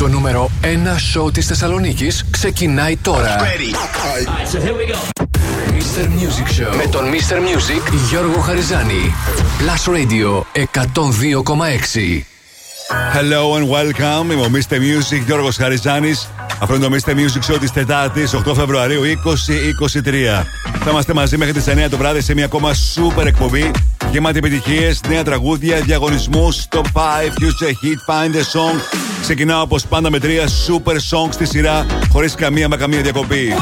Το νούμερο 1 σοου της Θεσσαλονίκης ξεκινάει τώρα. Ready. so here we go. Mr. Music Show με τον Mr. Music Γιώργο Χαριζάνη. Plus Radio 102,6. Hello and welcome. Είμαι ο Mr. Music Γιώργος Χαριζάνης. Αυτό είναι το Mr. Music Show της Τετάρτης 8 Φεβρουαρίου 2023. Θα είμαστε μαζί μέχρι τις 9 το βράδυ σε μια ακόμα super εκπομπή Γεμάτη επιτυχίες, νέα τραγούδια, διαγωνισμούς, top 5, future hit, find the song. Ξεκινάω όπως πάντα με τρία super songs στη σειρά, χωρίς καμία μα καμία διακοπή.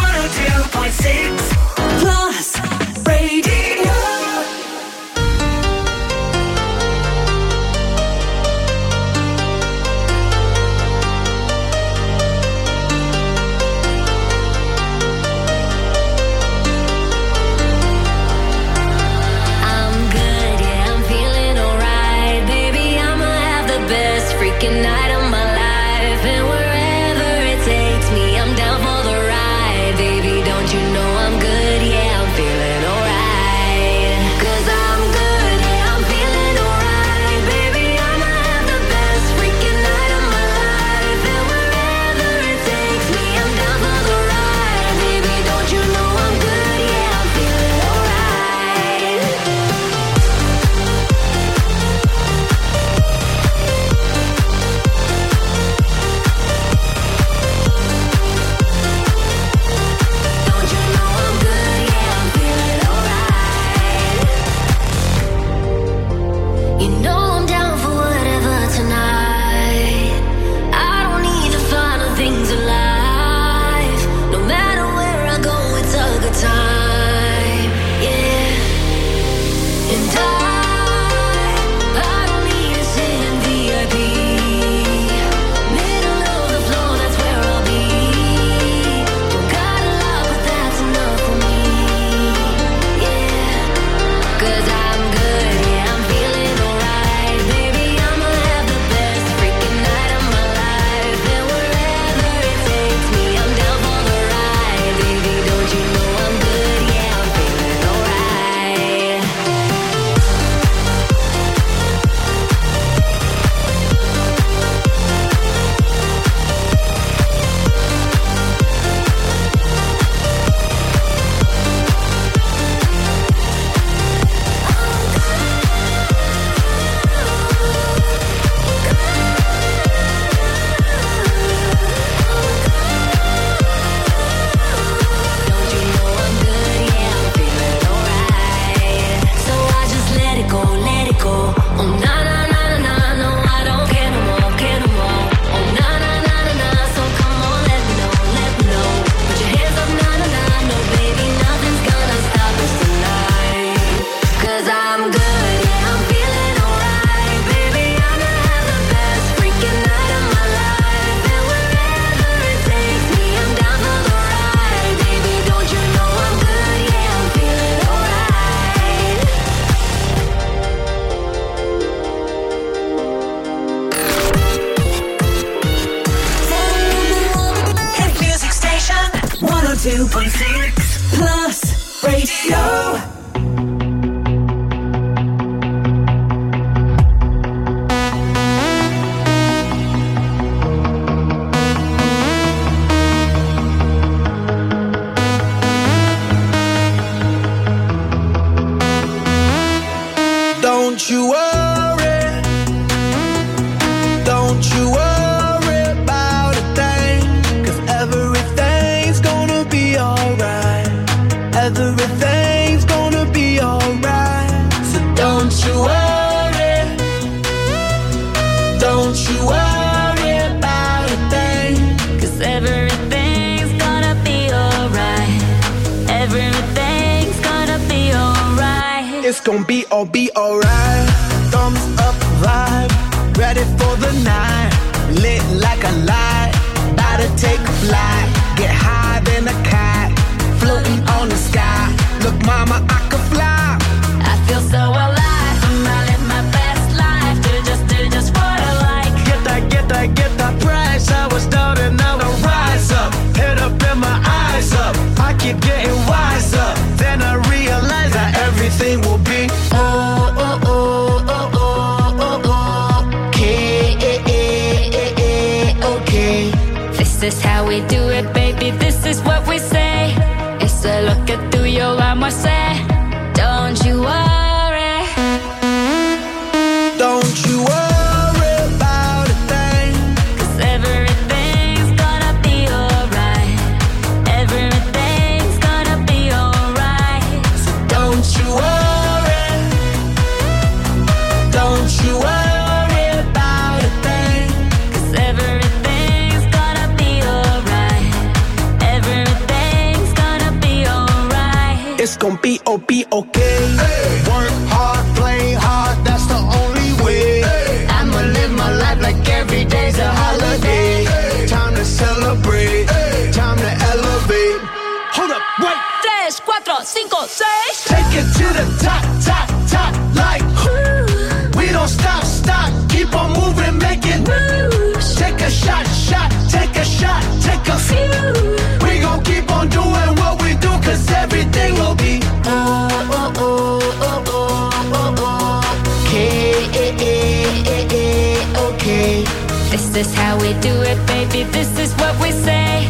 how we do it, baby. This is what we say.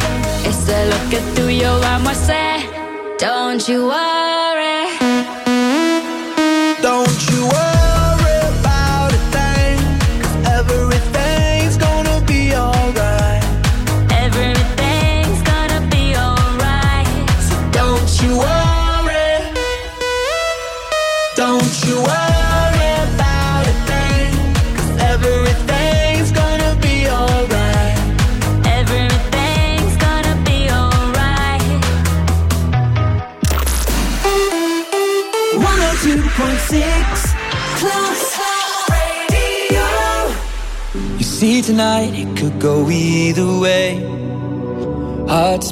It's the look through your arm, I say. Don't you worry.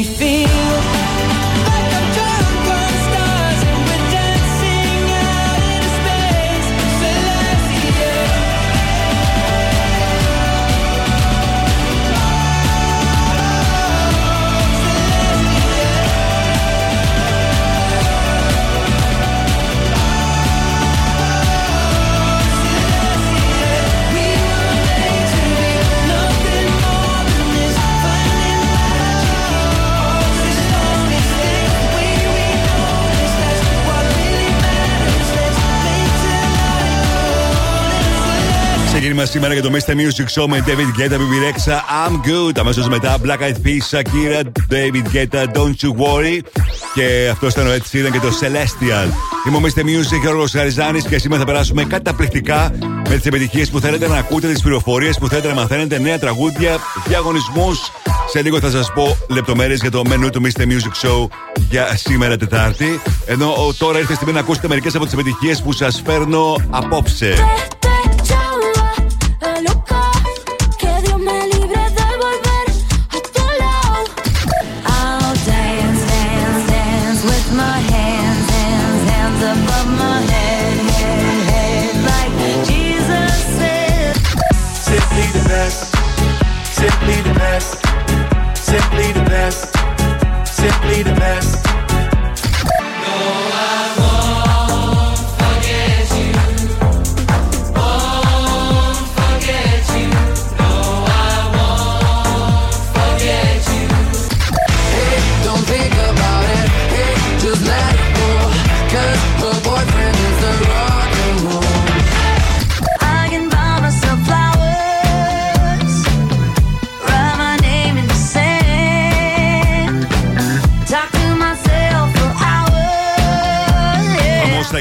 only μα σήμερα για το Mr. Music Show με David Guetta, BB Rexha, I'm Good. Αμέσως μετά Black Eyed Peas, Shakira, David Guetta, Don't You Worry. Και αυτό ήταν ο Έτσι, ήταν και το Celestial. Είμαι ο Mr. Music, Γιώργος Χαριζάνης και σήμερα θα περάσουμε καταπληκτικά με τις επιτυχίες που θέλετε να ακούτε, τις πληροφορίες που θέλετε να μαθαίνετε, νέα τραγούδια, διαγωνισμούς. Σε λίγο θα σας πω λεπτομέρειες για το μενού του Mr. Music Show για σήμερα Τετάρτη. Ενώ τώρα ήρθε η στιγμή να ακούσετε μερικές από τις επιτυχίες που σας φέρνω απόψε.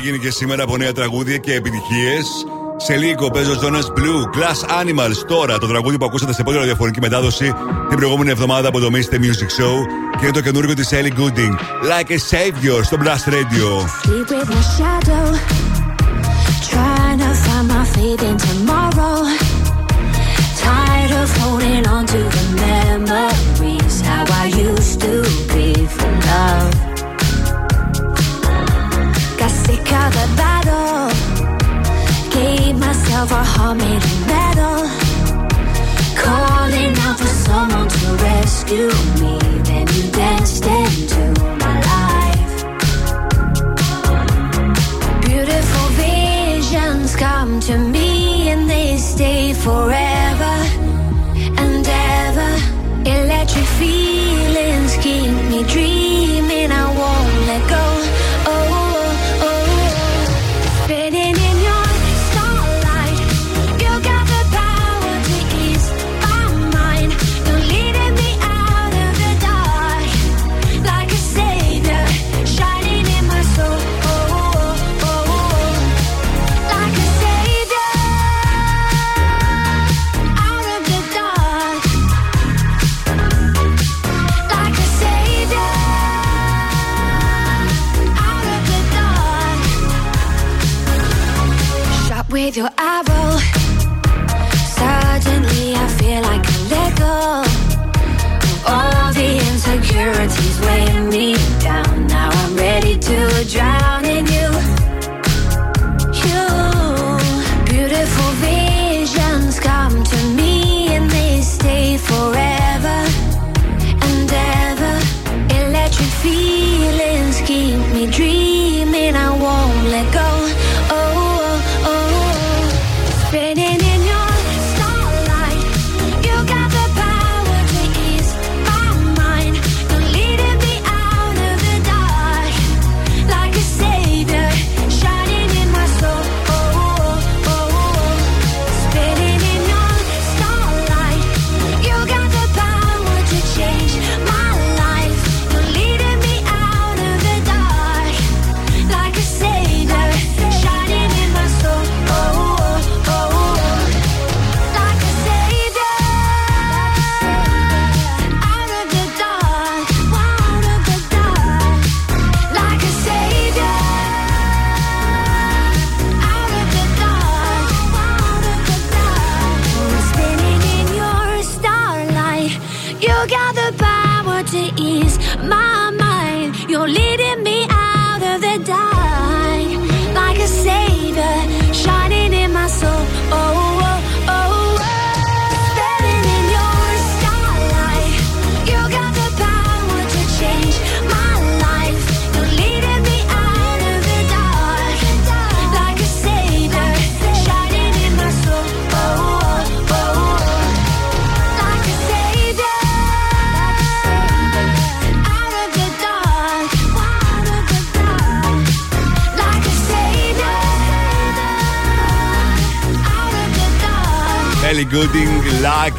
Γίνει και σήμερα από νέα τραγούδια και επιτυχίες. Σε λίγο παίζω Jonas Blue, Glass Animals. Τώρα το τραγούδι που ακούσατε σε πολύ διαφορετική μετάδοση την προηγούμενη εβδομάδα από το Mr. Music Show και είναι το καινούργιο της Ellie Gooding. Like a Savior στο Blast Radio. Trying to find my faith in tomorrow. Tired of holding on to the memories. How I used to be for love. Sick of the battle. Gave myself a heart made of metal. Calling out for someone to rescue me. Then you danced into my life. Beautiful visions come to me and they stay forever and ever. Electric feelings keep me dreaming.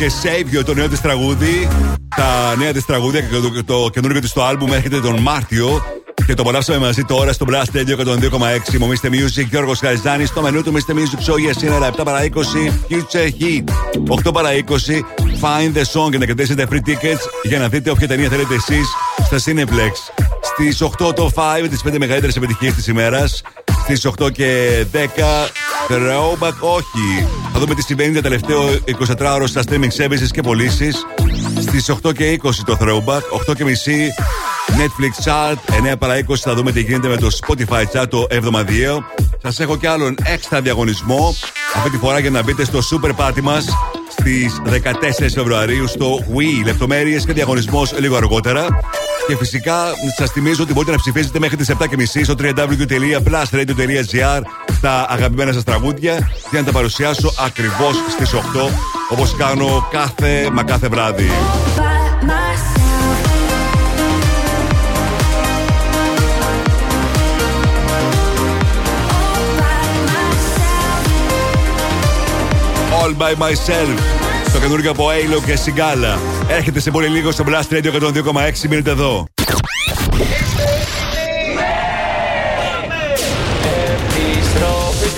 Gooding, Like a Savior, το νέο της τραγούδι. Τα νέα της τραγούδια και το, το καινούργιο της το άλμπουμ έρχεται τον Μάρτιο. Και το απολαύσαμε μαζί τώρα στο Blast Radio 102,6. Μομίστε Music, Γιώργος Χαριζάνη. Στο μενού του Mr. Music Show για σήμερα 7 παρα 20, Future Heat. 8 παρα 20, Find the Song και να κρατήσετε free tickets για να δείτε όποια ταινία θέλετε εσείς στα Cineplex. Στις 8 το 5, τις 5 μεγαλύτερες επιτυχίες της ημέρας. Στις 8 και 10 Throwback, όχι. Θα δούμε τι συμβαίνει τα τελευταίο 24 ώρο στα streaming services και πωλήσεις. Στις 8 και 20 το Throwback, 8 και μισή Netflix Chart, 9 παρα 20 θα δούμε τι γίνεται με το Spotify Chart το εβδομαδιαίο. Σας έχω κι άλλον έξτρα διαγωνισμό. Αυτή τη φορά για να μπείτε στο Super Party μας στις 14 Φεβρουαρίου στο Wii. Λεπτομέρειες και διαγωνισμός λίγο αργότερα. Και φυσικά σας θυμίζω ότι μπορείτε να ψηφίσετε μέχρι τις 7.30 στο www.plusradio.gr τα αγαπημένα σας τραγούδια για να τα παρουσιάσω ακριβώς στις 8 όπως κάνω κάθε μα κάθε βράδυ. All by myself. Το καινούργιο από Έιλο και Σιγκάλα. Έρχεται σε πολύ λίγο στο Blast Radio 102,6. Μείνετε εδώ.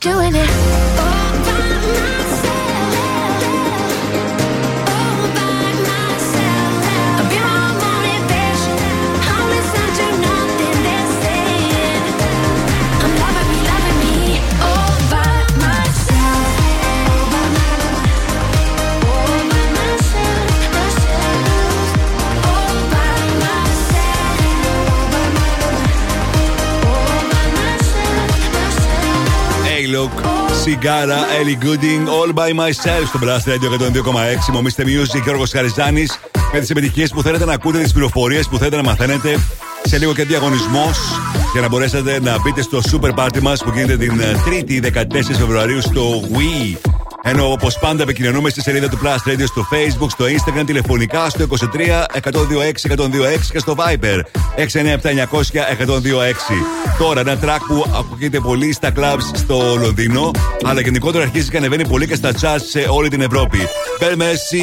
doing it, Σιγκάρα, Ellie Gooding, All by Myself στο Blast Radio 102,6. Μομίστε Music, Γιώργος Χαριζάνης. Με τις επιτυχίες που θέλετε να ακούτε, τις πληροφορίες που θέλετε να μαθαίνετε. Σε λίγο και διαγωνισμός για να μπορέσετε να μπείτε στο super party μας που γίνεται την 3η 14 Φεβρουαρίου στο Wii. Ενώ όπως πάντα επικοινωνούμε στη σελίδα του Plus Radio στο Facebook, στο Instagram, τηλεφωνικά στο 23 126 126 και στο Viber 697 Τώρα ένα track που ακούγεται πολύ στα clubs στο Λονδίνο, αλλά γενικότερα αρχίζει και ανεβαίνει πολύ και στα charts σε όλη την Ευρώπη. Bel Messi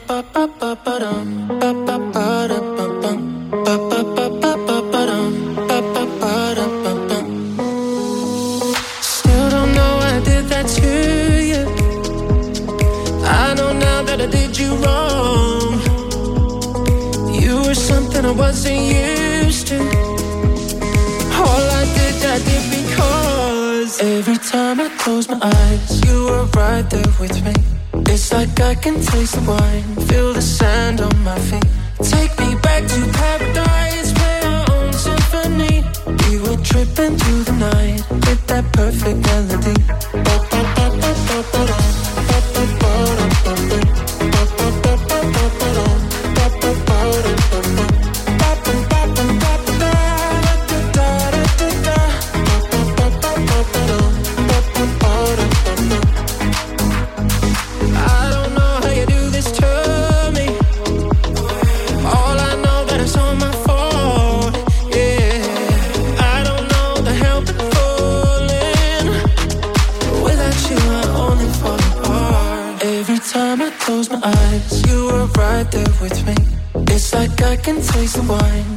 me. It's like I can taste the wine, feel the sand on my feet. Take me back to paradise, play our own symphony. We were tripping through the night, hit that perfect melody. Ba -ba -ba can taste the wine.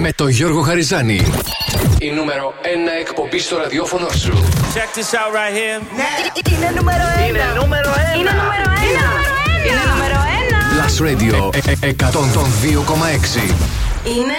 Με τον Γιώργο Χαριζάνη. Η νούμερο ένα εκπομπή στο ραδιόφωνο σου. Check this out right here. Ναι. Είναι νούμερο ένα. Είναι νούμερο 1. Είναι νούμερο 1. Είναι νούμερο 1. Last Radio ε, ε, 102,6. Είναι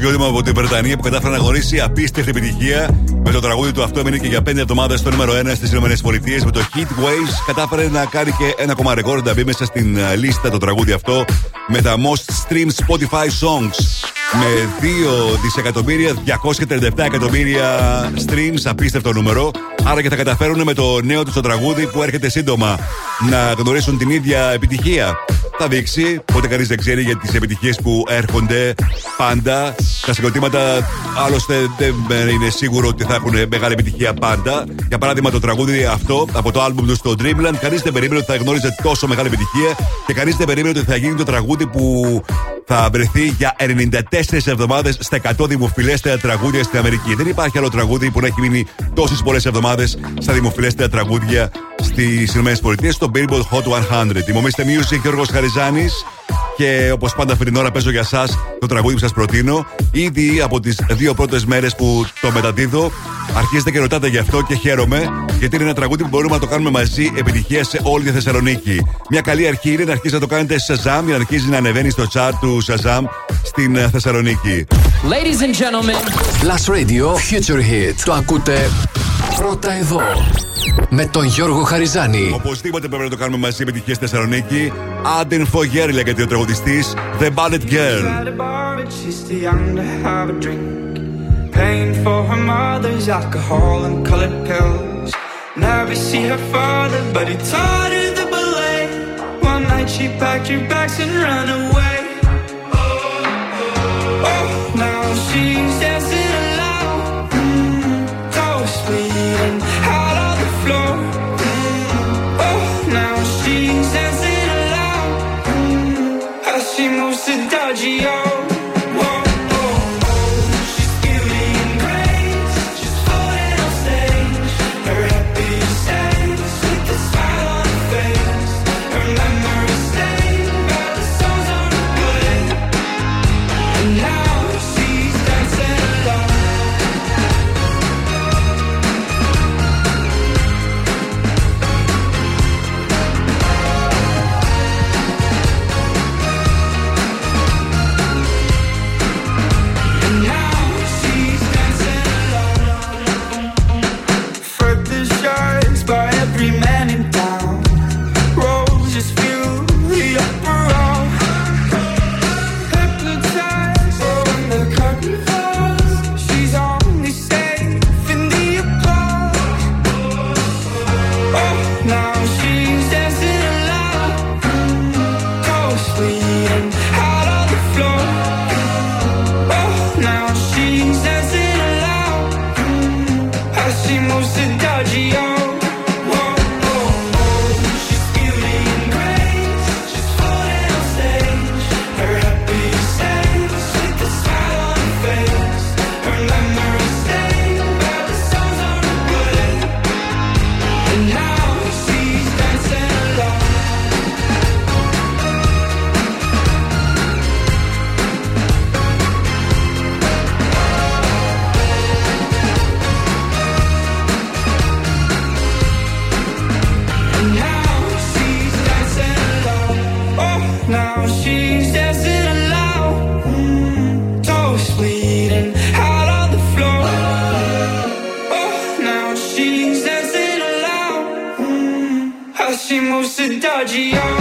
συγκρότημα από τη Βρετανία που κατάφερε να γνωρίσει απίστευτη επιτυχία με το τραγούδι του. Αυτό έμεινε και για 5 εβδομάδες στο νούμερο 1 στις ΗΠΑ με το Heat Waves. Κατάφερε να κάνει και ένα ακόμα ρεκόρ να μπει μέσα στην ε, λίστα το τραγούδι αυτό με τα most streamed Spotify songs. Με 2 δισεκατομμύρια, 237 εκατομμύρια streams, απίστευτο νούμερο. Άρα και θα καταφέρουν με το νέο τους το τραγούδι που έρχεται σύντομα να γνωρίσουν την ίδια επιτυχία θα δείξει. Οπότε κανείς δεν ξέρει για τις επιτυχίες που έρχονται πάντα. Τα συγκροτήματα άλλωστε δεν είναι σίγουρο ότι θα έχουν μεγάλη επιτυχία πάντα. Για παράδειγμα, το τραγούδι αυτό από το album του στο Dreamland, κανείς δεν περίμενε ότι θα γνώριζε τόσο μεγάλη επιτυχία και κανείς δεν περίμενε ότι θα γίνει το τραγούδι που θα βρεθεί για 94 εβδομάδες στα 100 δημοφιλέστερα τραγούδια στην Αμερική. Δεν υπάρχει άλλο τραγούδι που να έχει μείνει τόσες πολλές εβδομάδες στα δημοφιλέστερα τραγούδια στις ΗΠΑ, στο Billboard Hot 100. Τιμωμήστε Music, Γιώργος Χαριζάνης. Και όπως πάντα αυτή την ώρα παίζω για εσά το τραγούδι που σας προτείνω. Ήδη από τις δύο πρώτες μέρες που το μεταδίδω, αρχίζετε και ρωτάτε γι' αυτό και χαίρομαι, γιατί είναι ένα τραγούδι που μπορούμε να το κάνουμε μαζί επιτυχία σε όλη τη Θεσσαλονίκη. Μια καλή αρχή είναι να αρχίσει να το κάνετε σε Shazam για να αρχίζει να ανεβαίνει στο chart του Shazam στην ε, Θεσσαλονίκη. Ladies and gentlemen, Plus Radio Future Hit. Το ακούτε πρώτα εδώ. Με τον Γιώργο Χαριζάνη. Οπωσδήποτε πρέπει να το κάνουμε μαζί επιτυχία στη Θεσσαλονίκη. Άντεν Φογέρ λέγεται ο τραγουδιστή The Ballet Girl. Paying for her mother's alcohol and colored pills. Never see her father, but he taught her the ballet. One night she packed her bags and ran away. Oh, now she's dancing she moves to dodgy, oh.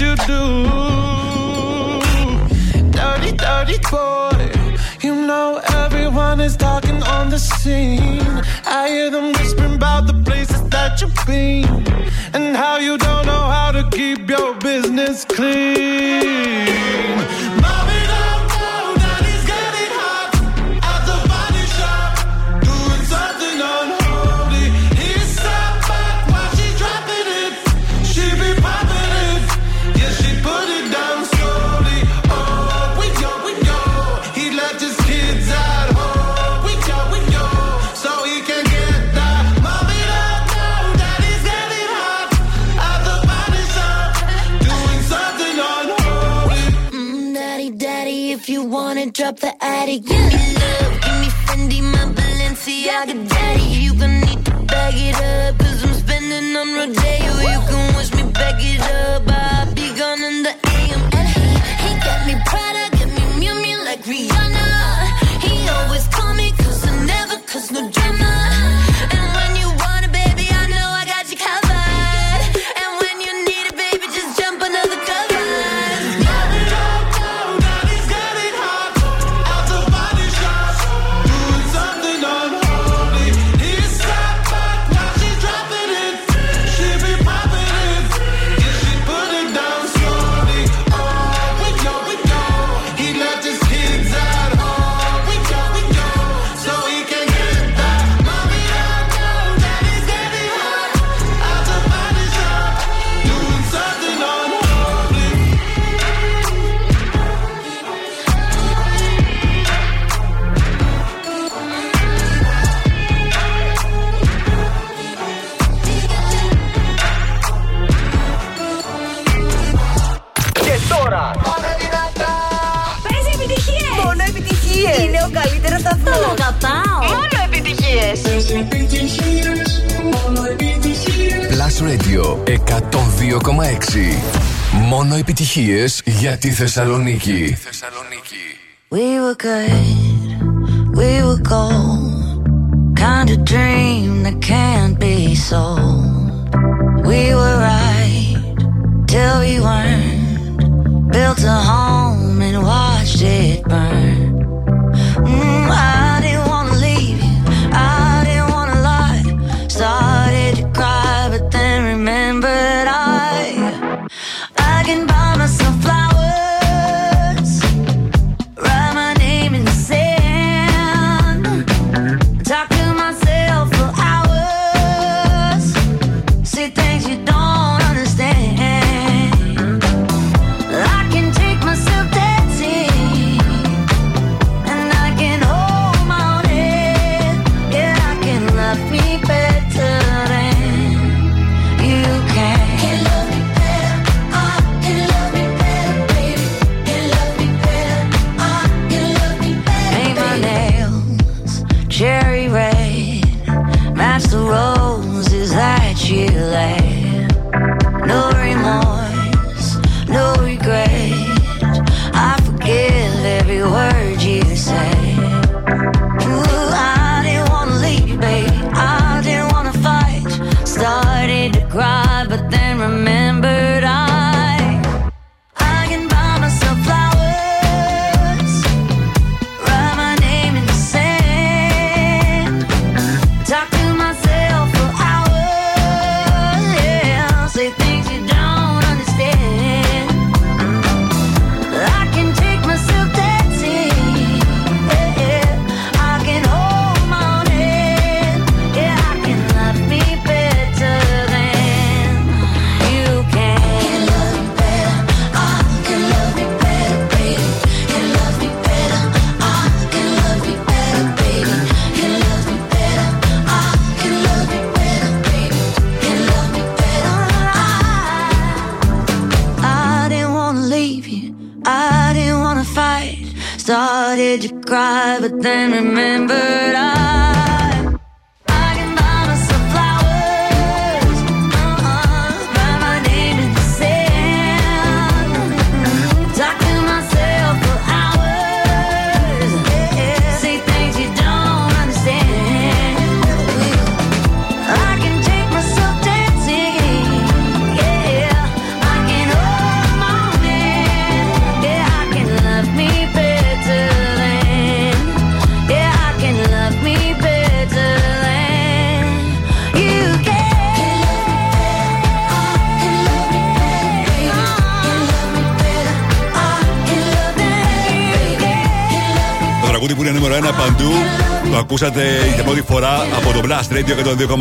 You do. Τη Θεσσαλονίκη. We were good, ακούσατε για πρώτη φορά από το Blast Radio 102,6.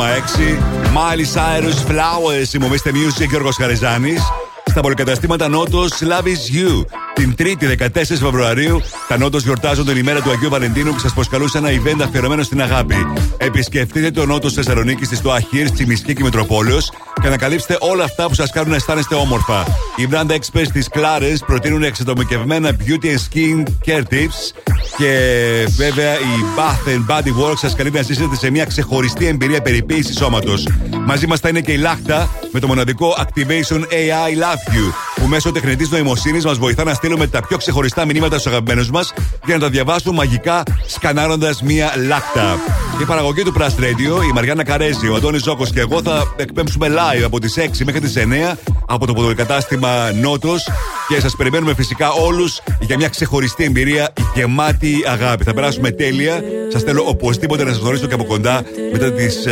Miley Cyrus Flowers, ημομίστε Music Γιώργος Χαριζάνης. Στα πολυκαταστήματα Νότος Love is You. Την 3η 14 Φεβρουαρίου, τα Νότος γιορτάζουν την ημέρα του Αγίου Βαλεντίνου που σας προσκαλούσε ένα event αφιερωμένο στην αγάπη. Επισκεφτείτε το Νότο Θεσσαλονίκη στη Στοαχήρ, Τσιμισκή και Μητροπόλεως και ανακαλύψετε όλα αυτά που σας κάνουν να αισθάνεστε όμορφα. Οι brand experts της Clares προτείνουν εξατομικευμένα beauty and skin care tips και βέβαια η Bath and Body Works σας καλεί να ζήσετε σε μια ξεχωριστή εμπειρία περιποίησης σώματος. Μαζί μας θα είναι και η Λάχτα με το μοναδικό Activation AI Love You που μέσω τεχνητής νοημοσύνης μας βοηθά να στείλουμε τα πιο ξεχωριστά μηνύματα στους αγαπημένους μας για να τα διαβάσουν μαγικά σκανάροντας μία λάκτα. Η παραγωγή του Plus Radio, η Μαριάννα Καρέζη, ο Αντώνης Ζώκος και εγώ θα εκπέμψουμε live από τις 6 μέχρι τις 9 από το ποδοκατάστημα Νότος και σας περιμένουμε φυσικά όλους για μια ξεχωριστή εμπειρία γεμάτη αγάπη. Θα περάσουμε τέλεια. Σας θέλω οπωσδήποτε να σας γνωρίσω και από κοντά μετά τις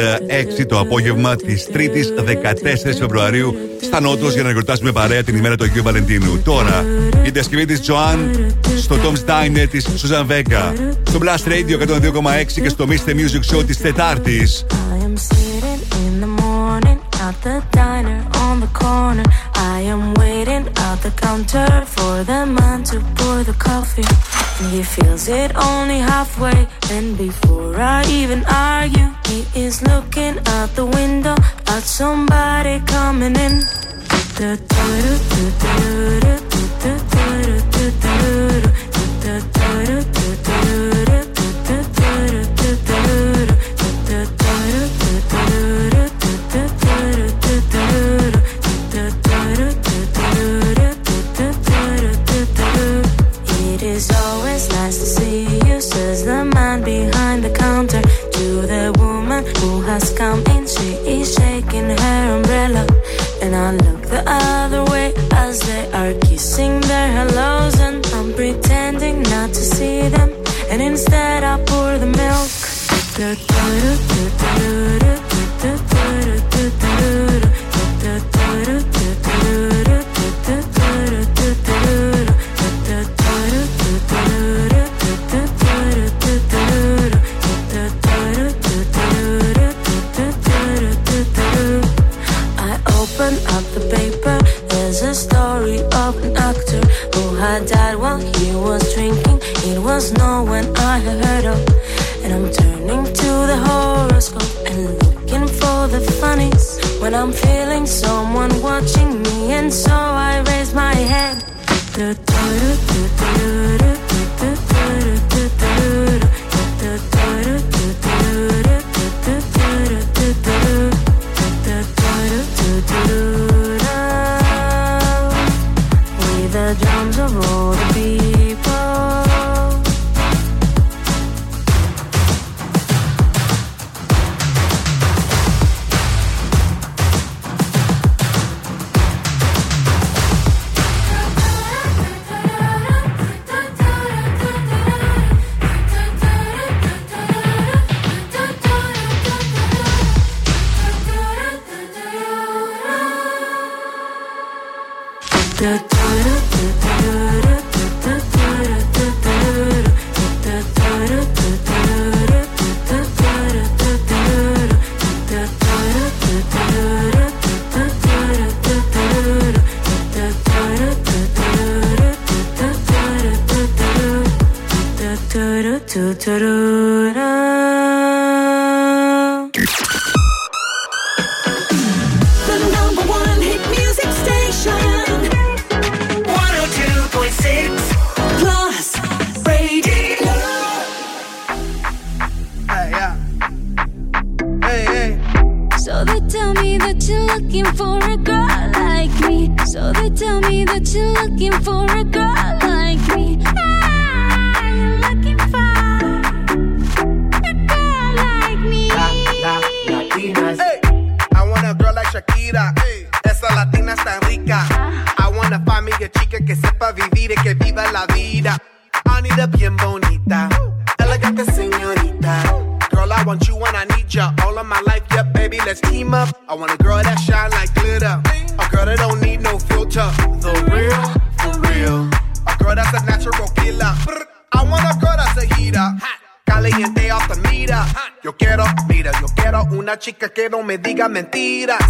6 το απόγευμα της 3η 14 Φεβρουαρίου στα Νότος για να γιορτάσουμε παρέα την ημέρα του Αγίου Βαλεντίνου. Τώρα η διασκευή της Joan στο Tom's Diner της Susan Vega. Στο Blast Radio 102,6 και στο Mr. Music Show της Τετάρτης. I am sitting in the morning at the diner on the corner. I am waiting at the counter for the man to pour the coffee. He feels it only halfway. And before I even argue, he is looking out the window at somebody coming in. Had died while he was drinking. It was no one I had heard of. And I'm turning to the horoscope and looking for the funnies when I'm feeling someone watching me. And so I raise my head. With mentiras.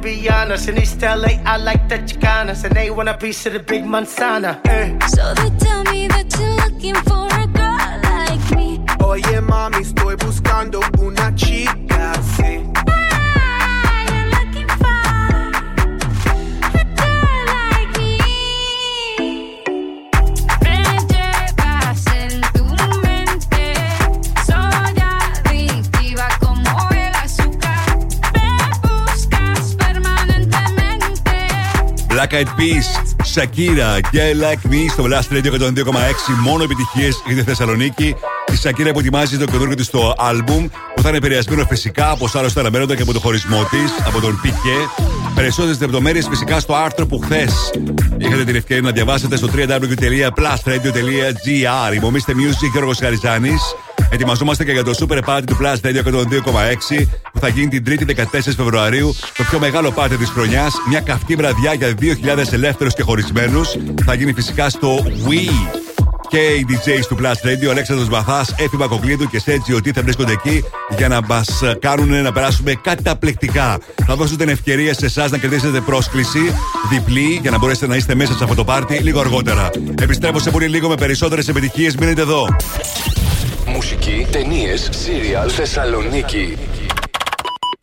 Boricuas and Colombianas. In East LA, I like the Chicanas, and they want a piece of the big manzana. Eh. So they tell me that you're looking for a girl like me. Oye mami, estoy buscando una chica Black Eyed Peas, Shakira και Like Me στο Blast Radio 102,6. Μόνο επιτυχίες για τη Θεσσαλονίκη. Η Shakira που ετοιμάζει το καινούργιο της το album που θα είναι επηρεασμένο φυσικά από άλλου τα αναμένοντα και από το χωρισμό της, από τον Piqué. Περισσότερες λεπτομέρειες φυσικά στο άρθρο που χθες είχατε την ευκαιρία να διαβάσετε στο www.plusradio.gr. Υπομείστε Music Γιώργος Χαριζάνης. Ετοιμαζόμαστε και για το Super Party του Plus Radio 102,6 που θα γίνει την 3η 14 Φεβρουαρίου. Το πιο μεγάλο πάρτι της χρονιάς. Μια καυτή βραδιά για 2.000 ελεύθερους και χωρισμένους. Θα γίνει φυσικά στο Wii. Και οι DJs του Plus Radio, Αλέξανδρος Μαθάς, Έφη Μακοκλίδου και Σέτζι ότι θα βρίσκονται εκεί για να μας κάνουν να περάσουμε καταπληκτικά. Θα δώσω την ευκαιρία σε εσάς να κερδίσετε πρόσκληση διπλή για να μπορέσετε να είστε μέσα σε αυτό το πάρτι λίγο αργότερα. Επιστρέφω σε πολύ λίγο με περισσότερες επιτυχίες. Μείνετε εδώ. Μουσική, ταινίες, σύριαλ, Θεσσαλονίκη.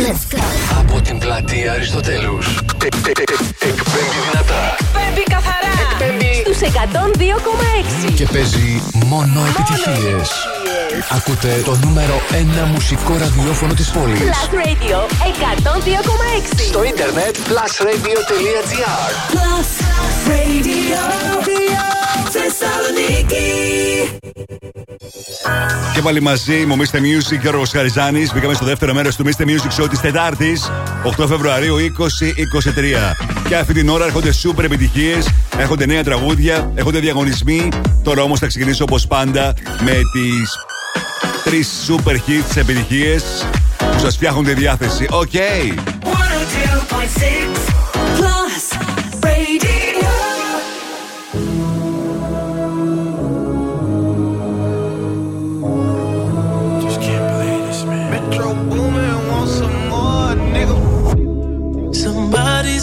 Are you ready? Let's go. Από την πλατεία Αριστοτέλους. Ε, ε, ε, Εκπέμπει δυνατά. Εκπέμπει καθαρά. Εκπέμπει. Στους 102,6. Και παίζει μόνο επιτυχίες. Ακούτε το νούμερο 1 μουσικό ραδιόφωνο της πόλης. Plus Radio 102,6. Στο ίντερνετ plusradio.gr Plus Radio. Θεσσαλονίκη. Και πάλι μαζί μου, Mr. Music και ο Χαριζάνης. Μπήκαμε στο δεύτερο μέρος του Mr. Music Show της Τετάρτης, 8 Φεβρουαρίου 2023. Και αυτή την ώρα έρχονται σούπερ επιτυχίες, έρχονται νέα τραγούδια, έρχονται διαγωνισμοί. Τώρα όμως θα ξεκινήσω όπως πάντα με τις τρεις super hits επιτυχίες που σας φτιάχνουν τη διάθεση. Οκ. 102.6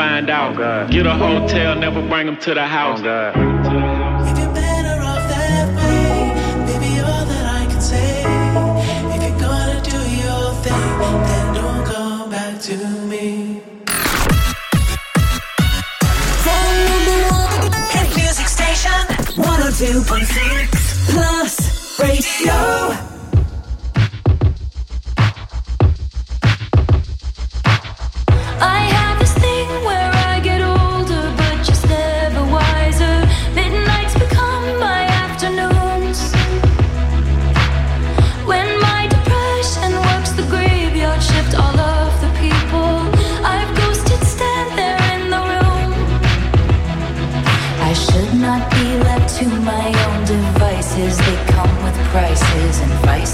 Find out. Get a hotel, never bring them to the house. If you're better off that way,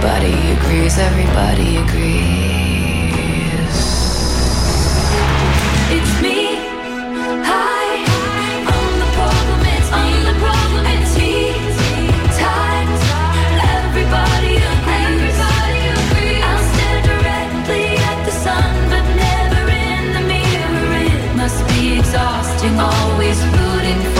Everybody agrees, everybody agrees. It's me. I'm the problem, it's Everybody agrees. I stare directly at the sun, but never in the mirror. It must be exhausting, always rooting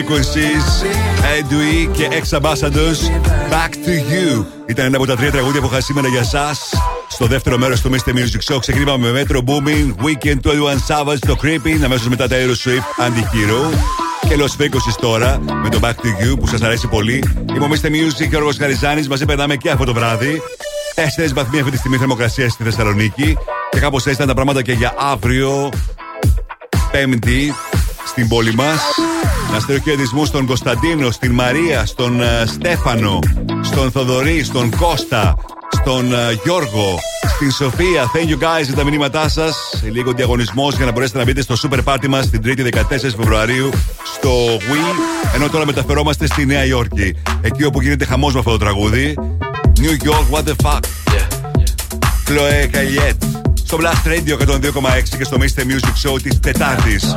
Frequencies, Edwy και Ex Ambassadors, Back to You. Ήταν ένα από τα τρία τραγούδια που είχα σήμερα για εσά. Στο δεύτερο μέρος του Mr. Music Show ξεκινάμε με Metro Booming, Weekend 21 Savage, το Creeping, αμέσως μετά τα Aero Swift, Anti-Hero και Los Frequencies τώρα με το Back to You που σας αρέσει πολύ. Είμαι ο Mr. Music και ο Ρογο Καριζάνη, μαζί περνάμε και αυτό το βράδυ. Τέσσερι βαθμοί αυτή τη στιγμή θερμοκρασία στη Θεσσαλονίκη. Και κάπως έτσι ήταν τα πράγματα και για αύριο, Πέμπτη, στην πόλη μας. Να στείλω χαιρετισμού στον Κωνσταντίνο, στην Μαρία, στον ε, Στέφανο, στον Θοδωρή, στον Κώστα, στον ε, Γιώργο, στην Σοφία. Thank you guys για τα μηνύματά σας. Λίγο διαγωνισμός για να μπορέσετε να μπείτε στο super party μας την 3η 14 Φεβρουαρίου στο Wii. Ενώ τώρα μεταφερόμαστε στη Νέα Υόρκη. Εκεί όπου γίνεται χαμός με αυτό το τραγούδι. New York, what the fuck. Κλοέ yeah, Καλλιέτ. Yeah. Στο Blast Radio 102,6 και στο Mr. Music Show της Τετάρτης.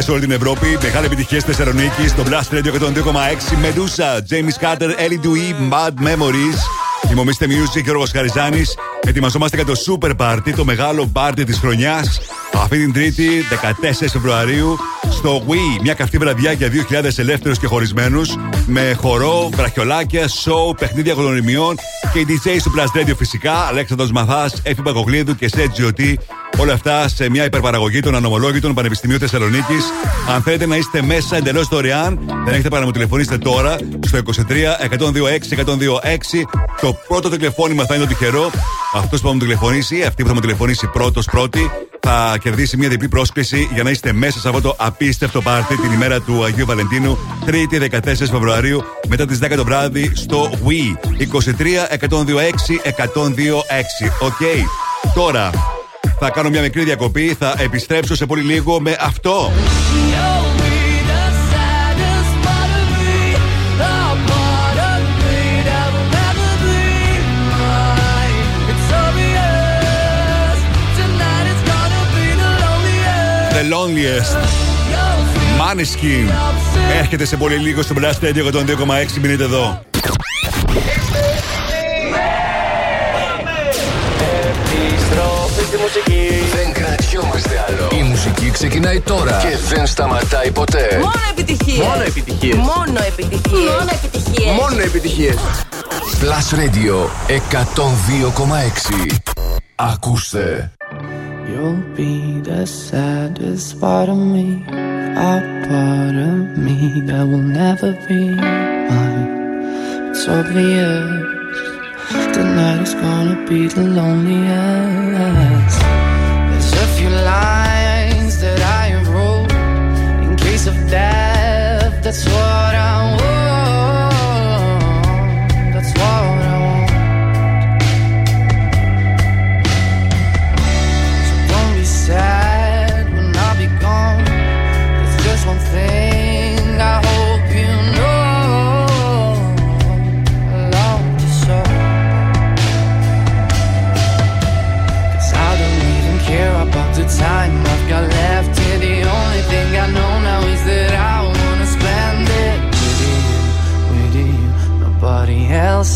Μεγάλη επιτυχία σε όλη την Ευρώπη. Μεγάλη επιτυχία στη Θεσσαλονίκη. Στο Blast Radio 102,6. Medusa, James Carter, Ellie Dewey, Bad Memories. Θυμομίστε Music, Γιώργος Χαριζάνης. Ετοιμαζόμαστε για το Super Party, το μεγάλο party της χρονιάς. Αυτή την Τρίτη, 14 Φεβρουαρίου, στο Wii. Μια καυτή βραδιά για 2.000 ελεύθερους και χωρισμένους. Με χορό, βραχιολάκια, show, παιχνίδια γνωριμιών και οι DJ του Blast Radio φυσικά. Αλέξανδρος Μαθάς, Έφη Παγκογλίδου και Σέτζι Τι. Όλα αυτά σε μια υπερπαραγωγή των ανομολόγητων Πανεπιστημίου Θεσσαλονίκης. Αν θέλετε να είστε μέσα εντελώς δωρεάν, δεν έχετε παρά να μου τηλεφωνήσετε τώρα στο 23 126 126. Το πρώτο τηλεφώνημα θα είναι το τυχερό. Αυτός που θα μου τηλεφωνήσει, ή αυτή που θα μου τηλεφωνήσει πρώτος πρώτη, θα κερδίσει μια διπλή πρόσκληση για να είστε μέσα σε αυτό το απίστευτο πάρτι την ημέρα του Αγίου Βαλεντίνου, 3η 14 Φεβρουαρίου, μετά τις 10 το βράδυ στο We. 23 126 126. Οκ. Τώρα θα κάνω μια μικρή διακοπή. Θα επιστρέψω σε πολύ λίγο με αυτό. The Loneliest. Maneskin. Έρχεται σε πολύ λίγο στο Blast Radio 102,6. Μείνετε εδώ. Ξεκινάει τώρα και δεν σταματάει ποτέ. Μόνο επιτυχίες. Μόνο επιτυχίες. Μόνο επιτυχίες. Μόνο επιτυχίες. Μόνο επιτυχίες. Plus Radio 102,6. Ακούστε. You'll be the saddest part of me, a part of me that will never be mine. It's obvious tonight is gonna be the loneliest. That's what.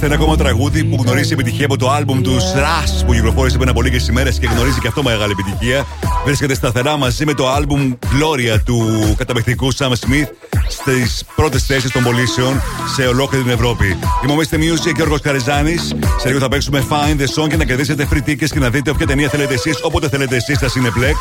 Loneliest, ένα ακόμα τραγούδι που γνωρίζει επιτυχία από το άλμπουμ του Rush που κυκλοφόρησε πριν από λίγες ημέρες και γνωρίζει και αυτό μεγάλη επιτυχία. Βρίσκεται σταθερά μαζί με το άλμπουμ Gloria του καταπληκτικού Sam Smith στις πρώτες θέσεις των πωλήσεων σε ολόκληρη την Ευρώπη. Είμαι ο Mr. Music και ο Γιώργος Καριζάνης. Σε λίγο θα παίξουμε Find the Song και να κερδίσετε free tickets και να δείτε όποια ταινία θέλετε εσείς, όποτε θέλετε εσείς στα Cineplex.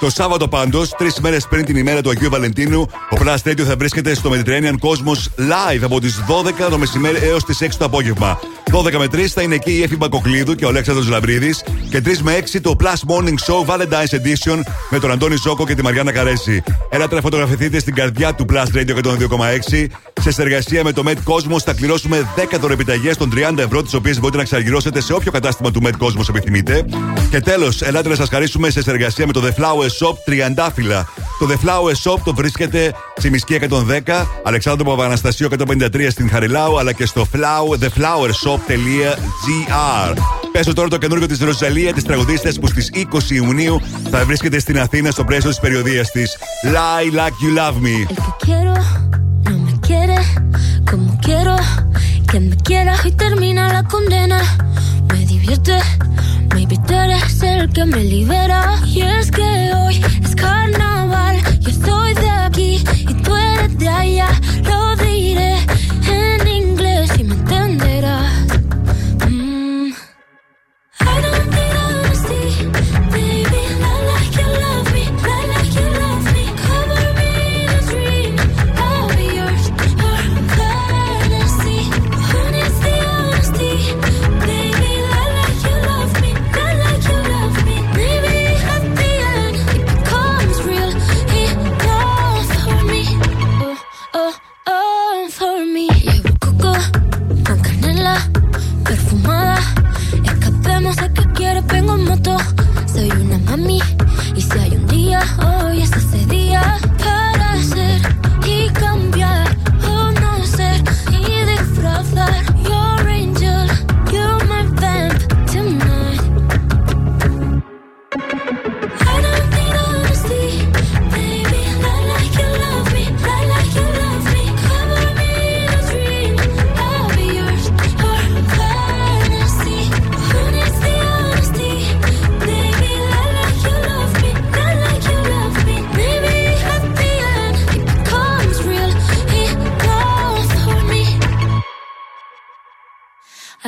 Το Σάββατο πάντως, τρεις μέρες πριν την ημέρα του Αγίου Βαλεντίνου, ο Plus Radio θα βρίσκεται στο Mediterranean Cosmos live από τις 12 το μεσημέρι έως τις 6 το απόγευμα. 12 με 3 θα είναι εκεί η Εφη Μπακοκλίδου και ο Αλέξανδρος Λαμπρίδης. Και 3 με 6 το Plus Morning Show Valentine's Edition με τον Αντώνη Ζόκο και τη Μαριάννα Καρέση. Έλατε να φωτογραφηθείτε στην καρδιά του Plus Radio 102,6. Σε συνεργασία με το Med Cosmos θα κληρώσουμε 10 δωρεπιταγές των 30 ευρώ, τις οποίες μπορείτε να εξαργυρώσετε σε όποιο κατάστημα του Med Cosmos επιθυμείτε. Και τέλος, ελάτε να σας χαρίσουμε σε συνεργασία με το The Flower Shop Τριαντάφυλλα. Το The Flower Shop το βρίσκεται στη Μισκή 110, Αλεξάνδρου Παπαναστασίου 153 στην Χαριλάου, αλλά και στο flower, theflowershop.gr. Πέσω τώρα το καινούργιο της Ροζαλία, της τραγουδίστρια που στις 20 Ιουνίου θα βρίσκεται στην Αθήνα στο πλαίσιο της περιοδίας της. Lie like you love me. quiero, no me quiere como quiero que me quiera y termina la condena. Me divierte, maybe tú eres el que me libera. Y es que hoy es yo estoy de aquí y tú eres de allá. Lo diré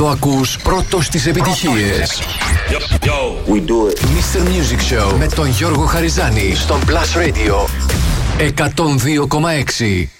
Εδώ ακούς πρώτος τις επιτυχίες. We do it. Mr. Music Show με τον Γιώργο Χαριζάνη στον Plus Radio 102,6.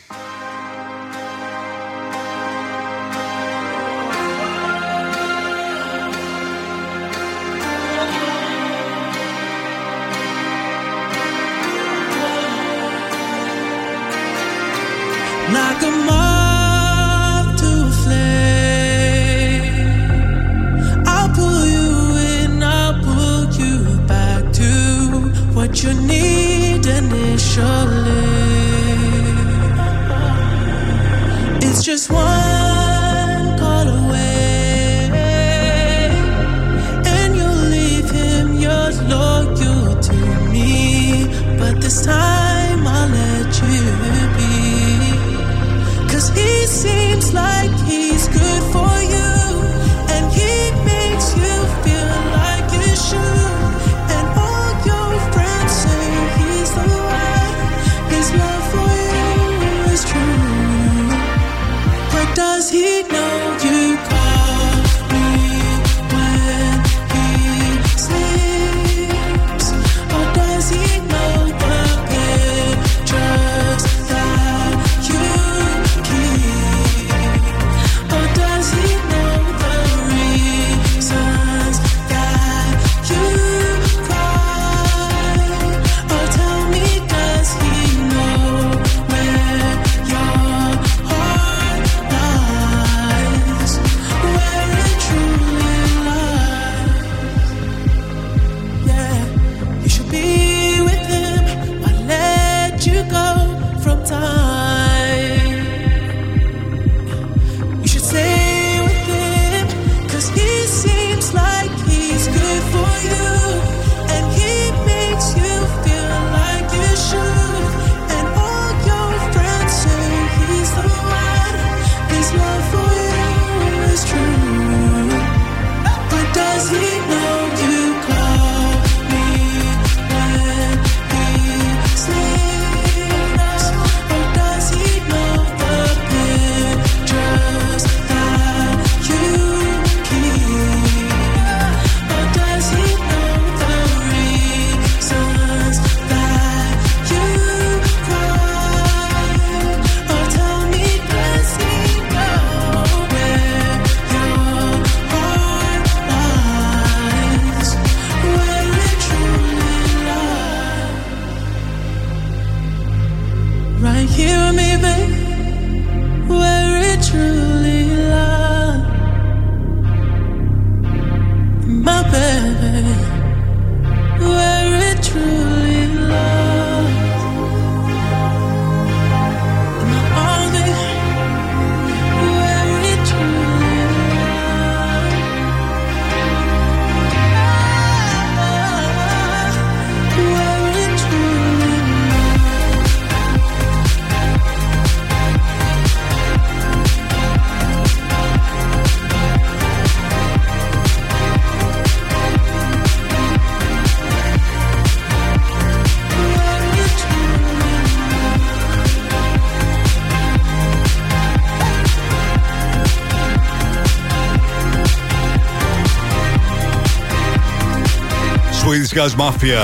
House Mafia.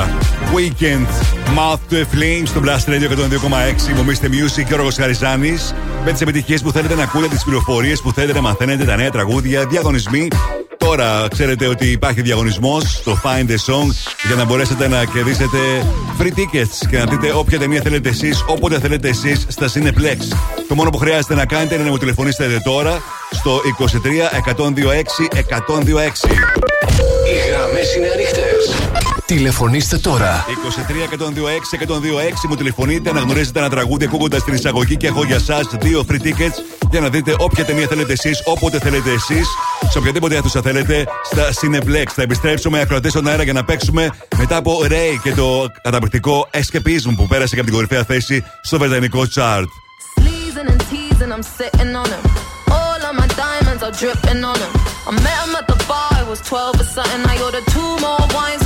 Weekend. Mouth to a Flame στο Blast Radio 102,6. Μομίστε Music και ο Ρογος Χαριζάνης. Με τις επιτυχίες που θέλετε να ακούτε, τις πληροφορίες που θέλετε να μαθαίνετε, τα νέα τραγούδια, διαγωνισμοί. Τώρα ξέρετε ότι υπάρχει διαγωνισμός στο Find the Song για να μπορέσετε να κερδίσετε free tickets και να δείτε όποια ταινία θέλετε εσείς, όποτε θέλετε εσείς στα Cineplex. Το μόνο που χρειάζεται να κάνετε είναι να μου τηλεφωνήσετε τώρα στο 23 126 126. Οι γραμμές είναι ανοιχτές. Τηλεφωνήστε τώρα. 23 126 126 μου τηλεφωνείτε, αναγνωρίζετε ένα τραγούδι ακούγοντας την εισαγωγή και έχω για εσά δύο free tickets για να δείτε όποια ταινία θέλετε εσείς, όποτε θέλετε εσείς, σε οποιαδήποτε αίθουσα θέλετε, στα Cineplex. Θα επιστρέψουμε ακροατέ στον αέρα για να παίξουμε μετά από Ray και το καταπληκτικό Escapism που πέρασε και από την κορυφαία θέση στο βρετανικό chart. Sleezing and teasing, I'm sitting on him. All of my diamonds are dripping on him. I met him at the bar, I was 12 or something. I ordered two more wines, cause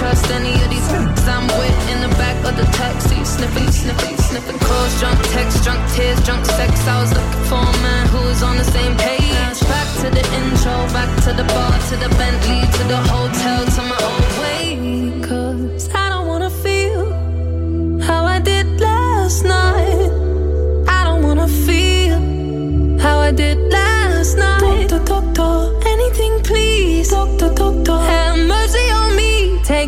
I don't trust any of these f***s I'm with in the back of the taxi, sniffing, sniffing, sniffing. Calls, drunk text, drunk tears, drunk sex. I was looking for a man who was on the same page. Back to the intro, back to the bar, to the Bentley, to the hotel, to my old way. Cause I don't wanna feel how I did last night. I don't wanna feel how I did last night. Doctor, doctor, anything please. Doctor, doctor,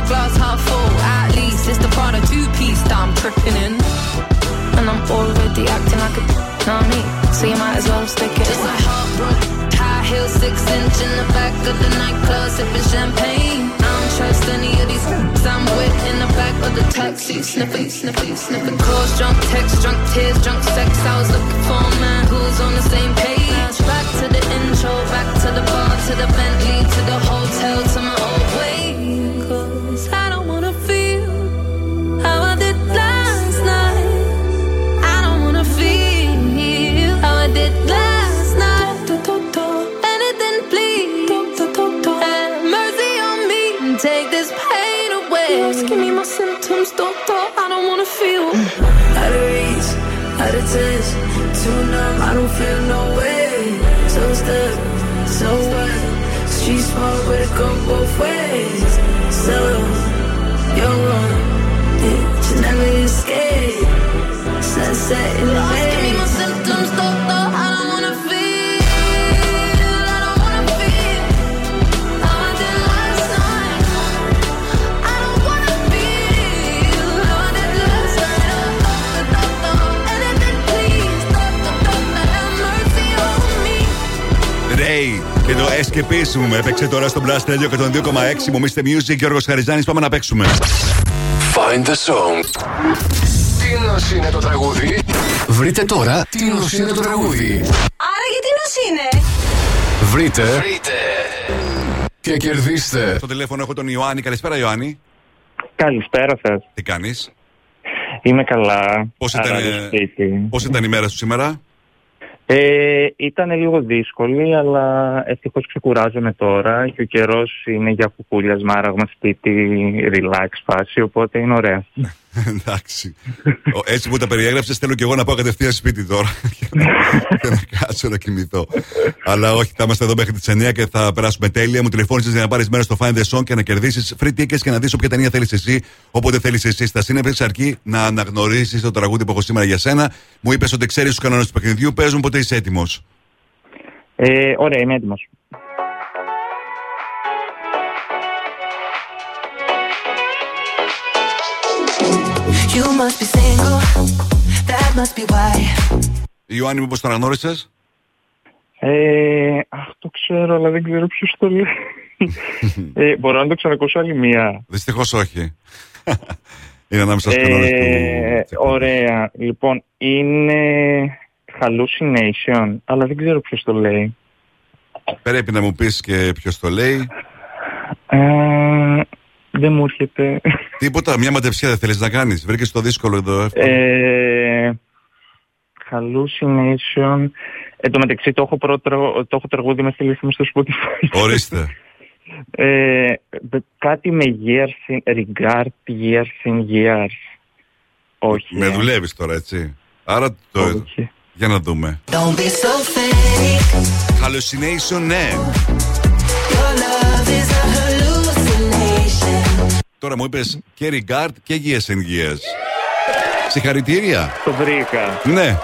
the glass half full, at least it's the Prada two piece that I'm tripping in. And I'm already acting like a know me, so you might as well stick it. Just a heartbroken high heel, six inch in the back of the nightclub, sipping champagne. I don't trust any of these f***s I'm with in the back of the taxi, sniffing, sniffing, sniffing. Calls, drunk text, drunk tears, drunk sex. I was looking for a man who was on the same page. Back to the intro, back to the bar, to the Bentley, to the hotel, to feel. Out of reach, out of touch, too numb, I don't feel no way. So stuck, so what? Street smart, but it go both ways. So, you're wrong, yeah, you never escape. Sunset in the και το Escapism μου έπαιξε τώρα στο Blast Radio 102,6 μου Mr. Music Γιώργος Χαριζάνης πάμε να παίξουμε Find the song. Τι νος είναι το τραγούδι; Βρείτε τώρα τι νος είναι το τραγούδι. Άρα γιατί νος είναι; Βρείτε. Βρείτε. Και κερδίστε. Στο τηλέφωνο έχω τον Ιωάννη Καλησπέρα Ιωάννη Καλησπέρα σας. Τι κάνεις; Είμαι καλά. Πώς ήταν, Άρα, ε, σπίτι. Πώς ήταν η μέρα σου σήμερα; Ε, ήταν λίγο δύσκολη, αλλά ευτυχώς ξεκουράζομαι τώρα και ο καιρός είναι για κουκούλιασμα, άραγμα σπίτι, relax φάση, οπότε είναι ωραία. Εντάξει. Ο- Έτσι που τα περιέγραψες θέλω και εγώ να πάω κατευθείαν σπίτι τώρα και να, και να κάτσω να κοιμηθώ. Αλλά όχι θα είμαστε εδώ μέχρι τις 9 και θα περάσουμε τέλεια. Μου τηλεφώνησες για να πάρεις μέρος στο Find the Song και να κερδίσεις free tickets και να δεις όποια ταινία θέλεις εσύ Όποτε θέλεις εσύ. Στα σύννεφες αρκεί να αναγνωρίσεις το τραγούδι που έχω σήμερα για σένα. Μου είπες ότι ξέρεις τους κανόνες του παιχνιδιού. Παίζουν ποτέ είσαι έτοιμος. Ε, ωραία, είμαι έτοιμος. You must be single, that must be why. Ιωάννη μου πώς το αναγνώρισες; Ε, αχ, το ξέρω, αλλά δεν ξέρω ποιος το λέει. ε, μπορώ να το ξανακούσω άλλη μία; Δυστυχώς όχι Είναι ανάμεσα στους κανόνες Ε, του ωραία. Λοιπόν, είναι hallucination, αλλά δεν ξέρω ποιος το λέει. Πρέπει να μου πεις και ποιος το λέει Ε, δεν μου έρχεται. Τίποτα, μια μαντεψιά δεν θέλεις να κάνεις Βρήκες το δύσκολο εδώ εύκολο. Ε, hallucination. Εν τω μεταξύ το έχω, πρώτο, το έχω τραγούδι με στη λίστα μου στο Spotify. Ορίστε Ε, κάτι με years in, regard years in years. Όχι. Με δουλεύεις τώρα έτσι Άρα το... Για να δούμε Don't be so fake. Hallucination ναι Your love is a hallucination. Τώρα μου είπες και regard και years and years Συγχαρητήρια Το βρήκα. Ναι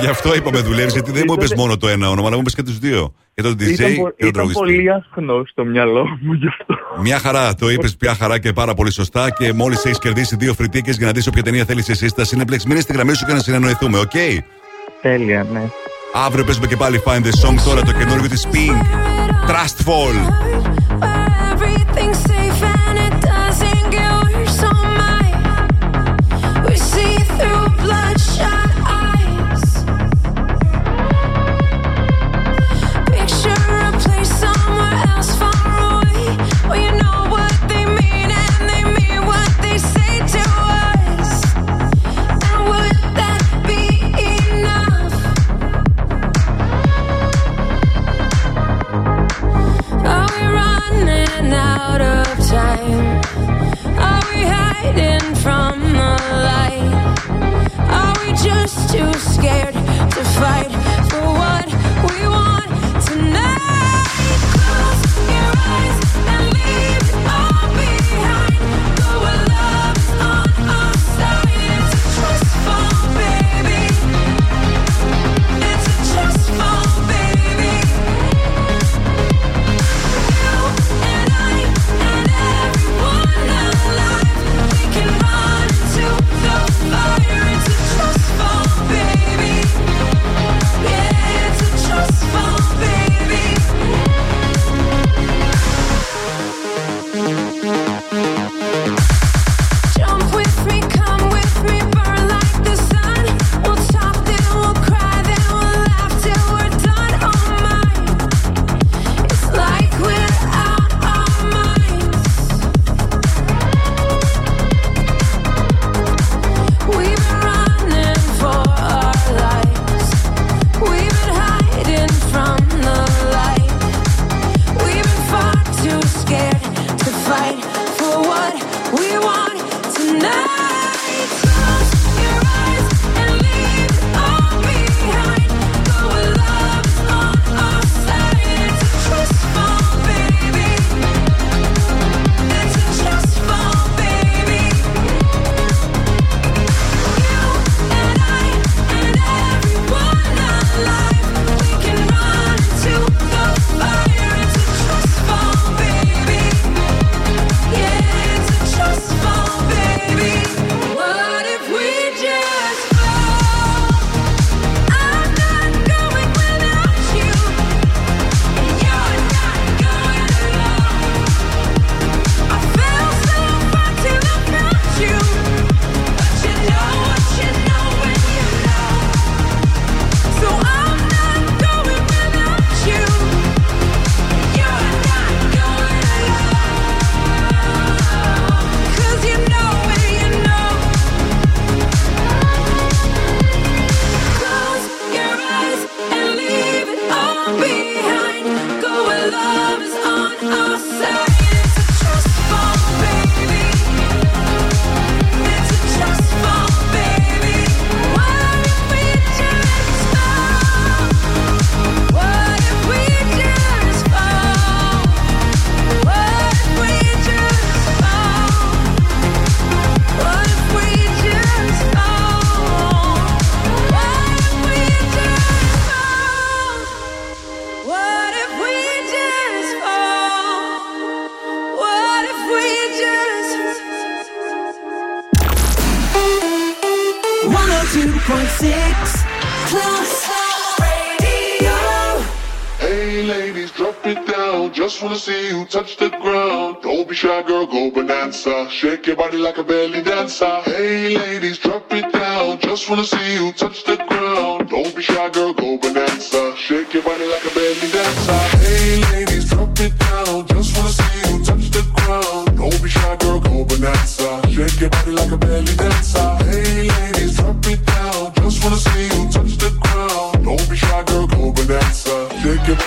Γι' αυτό είπαμε δουλεύεις, γιατί δεν μου είπες μόνο το ένα όνομα, αλλά μου είπες και τους δύο. Και τον DJ Ήταν, πο- και τον ήταν τραγουδιστή. πολύ ασχνό στο μυαλό μου γι' αυτό. Μια χαρά, το είπες πια χαρά και πάρα πολύ σωστά. Και μόλις έχεις κερδίσει δύο free tickets για να δεις όποια ταινία θέλεις εσύ στα Cineplex, μείνε στη γραμμή σου και να συνεννοηθούμε, οκ; Τέλεια, ναι. Αύριο παίζουμε και πάλι Find the Song τώρα το καινούργιο της Pink. Trust Fall. 102.6 Class Radio. Hey ladies, drop it down. Just wanna see you touch the ground. Don't be shy, girl, go bonanza. Shake your body like a belly dancer. Hey ladies, drop it down. Just wanna see you touch the ground. Don't be shy, girl, go bonanza. Shake your body like a belly dancer. Hey ladies, drop it down. Just wanna see you touch the ground. Don't be shy, girl, go bonanza. Shake your body like a belly dancer.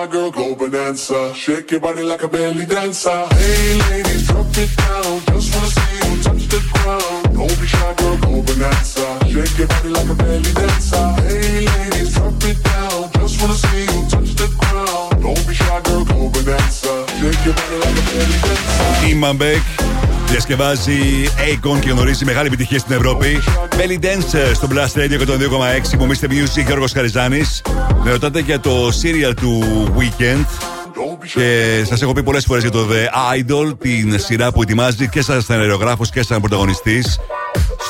Don't be shy, girl, go bonanza. Shake your body like a belly dancer. Hey ladies, drop it down. Just wanna see you touch the ground. Don't be shy, girl, go bonanza. Shake your body like a belly dancer. Hey ladies, drop it down. Just wanna see you touch the ground. Don't be shy, girl, go bonanza. Shake your body like a belly dancer. Η Μαμπέκ διασκευάζει Akon και γνωρίζει μεγάλη επιτυχία στην Ευρώπη. Belly Dance ε, στο Blast Radio 102,6. Μου Mr. Music Γιώργο Χαριζάνη. Με ρωτάτε για το serial του Weekend. Και σας έχω πει πολλές φορές για το The Idol, την σειρά που ετοιμάζει και σαν σενεριογράφος και σαν πρωταγωνιστής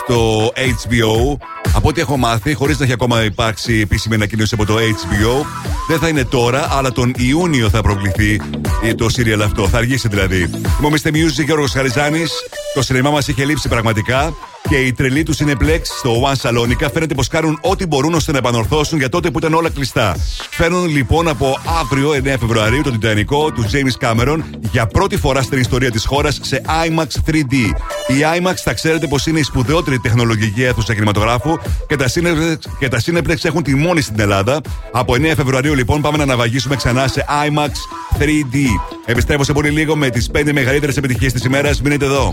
στο HBO. Από ό,τι έχω μάθει, χωρίς να έχει ακόμα υπάρξει επίσημη ανακοίνωση από το HBO, δεν θα είναι τώρα, αλλά τον Ιούνιο θα προκληθεί το serial αυτό. Θα αργήσει δηλαδή. Είμαι ο Mr. Music Γιώργος Χαριζάνης. Το σινεμά μας είχε λείψει πραγματικά και οι τρελοί τους Cineplex στο One Salonica φαίνεται πως κάνουν ό,τι μπορούν ώστε να επανορθώσουν για τότε που ήταν όλα κλειστά. Φέρνουν λοιπόν από αύριο 9 Φεβρουαρίου το Τιτανικό του James Cameron για πρώτη φορά στην ιστορία της χώρας σε IMAX 3D. Η IMAX θα ξέρετε πως είναι η σπουδαιότερη τεχνολογική αίθουσα κινηματογράφου και τα, Cineplex, και τα Cineplex έχουν τη μόνη στην Ελλάδα. Από 9 Φεβρουαρίου λοιπόν πάμε να αναβαγίσουμε ξανά σε IMAX 3D. Επιστρέφω σε πολύ λίγο με τις 5 μεγαλύτερες επιτυχίες της ημέρας. Μείνετε εδώ.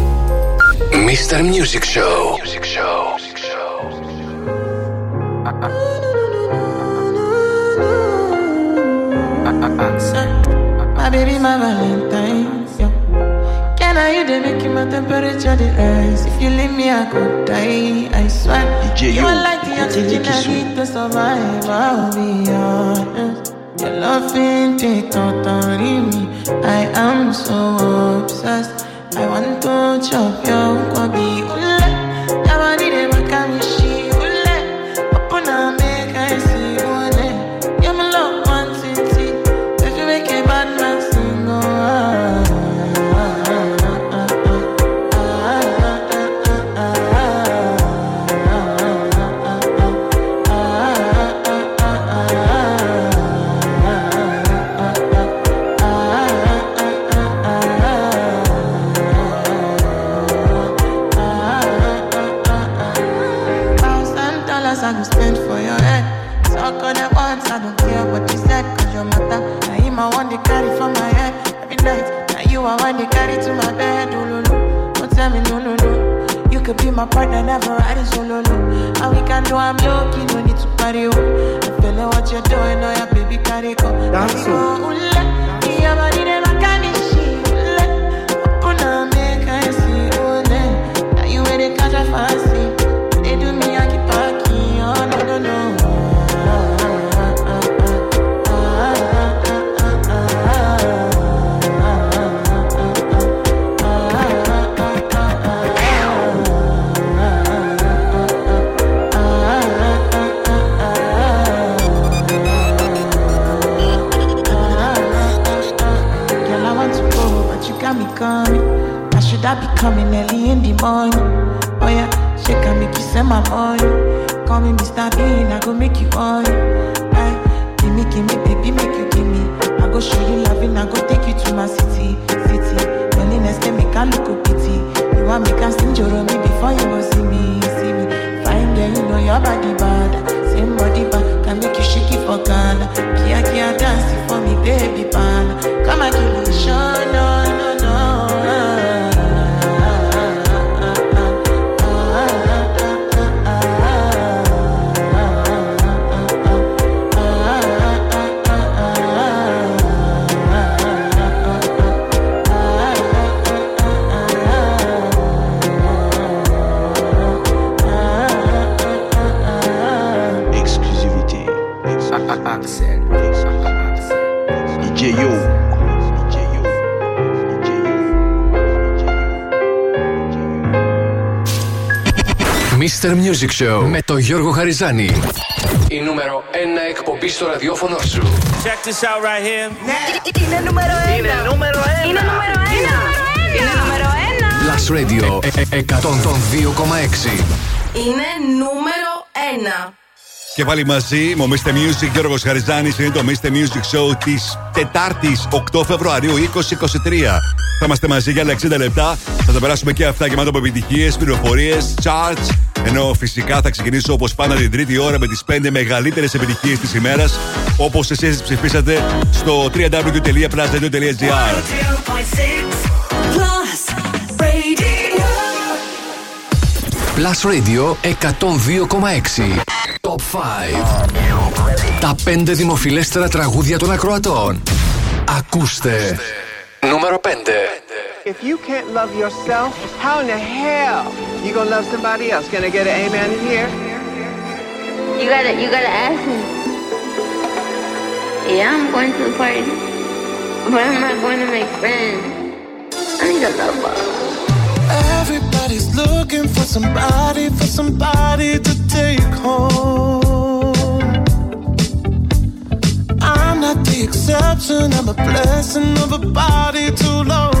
Mr. Music Show. Music Show. My baby, my Valentine. Yo. Can I you they make you my temperature the rise? If you leave me, I could die. I swear. DJ you are like the oxygen I need to survive. I'll be honest. Your love ain't take totally me. I am so obsessed. I want to chop your guabi. 나만이래. Mr. Music Show με το Γιώργο Χαριζάνη. Η νούμερο 1 εκπομπή στο ραδιόφωνο σου. Check this out right here. Είναι νούμερο ένα. Είναι νούμερο ένα. Είναι νούμερο ένα. Είναι νούμερο ένα. Plus Radio ε- ε- 102,6. Είναι νούμερο ένα. Και πάλι μαζί μου, Mr. Music, Γιώργος Χαριζάνης. Είναι το Mr. Music Show της Τετάρτης, 8 Φεβρουαρίου 2023. Θα είμαστε μαζί για άλλα 60 λεπτά. Θα τα περάσουμε και αυτά γεμάτα από επιτυχίες, πληροφορίες, charts. Ενώ φυσικά θα ξεκινήσω όπως πάντα την τρίτη ώρα με τις 5 μεγαλύτερες επιτυχίες της ημέρας. Όπως εσείς ψηφίσατε στο www.plusradio.gr. Plus Radio 102,6. Top 5. Τα 5 δημοφιλέστερα τραγούδια των ακροατών. Ακούστε. If you can't love yourself, how in the hell you gonna love somebody else? Gonna get an amen in here? You gotta, you gotta ask me. Yeah, I'm going to the party, but I'm not going to make friends. I need a lover. Everybody's looking for somebody, for somebody to take home. I'm not the exception, I'm a blessing of a body too long.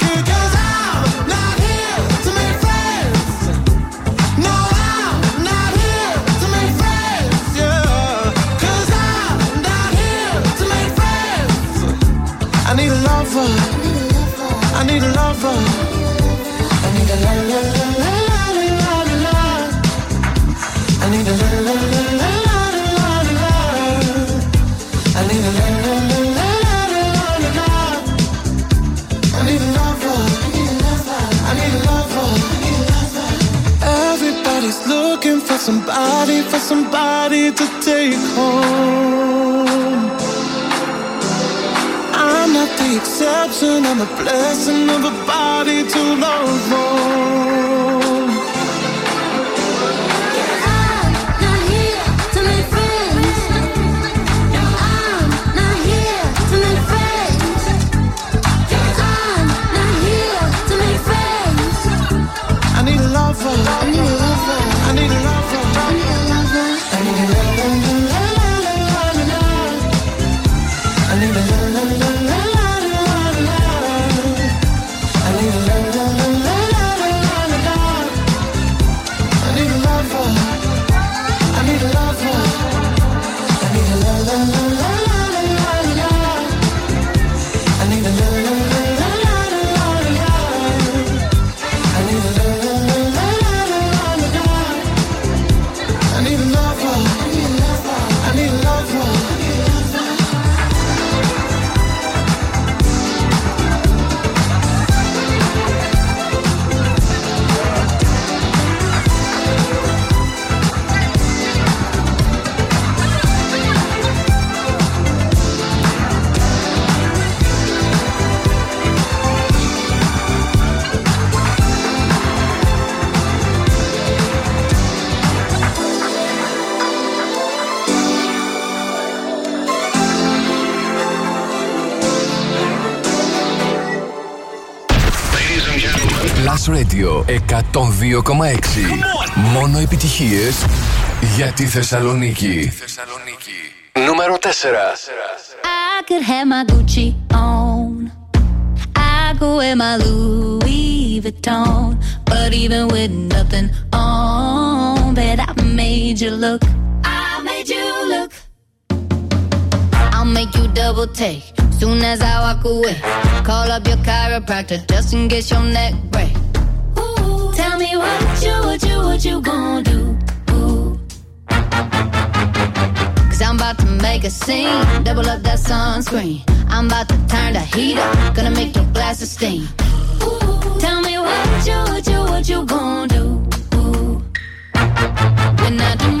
blessing of a body to love on. Radio 102,6. Μόνο επιτυχίες για τη Θεσσαλονίκη. Νούμερο 4. I could have my Gucci on. I could wear my Louis Vuitton. But even with nothing on, bet I made you look. I made you look. I'll make you double take soon as I walk away. Call up your chiropractor just in case your neck break. Ooh, tell me what you, what you, what you gonna do? Cause I'm about to make a scene. Double up that sunscreen. I'm about to turn the heat up. Gonna make your glasses steam. Tell me what you, what you, what you gonna do? When I do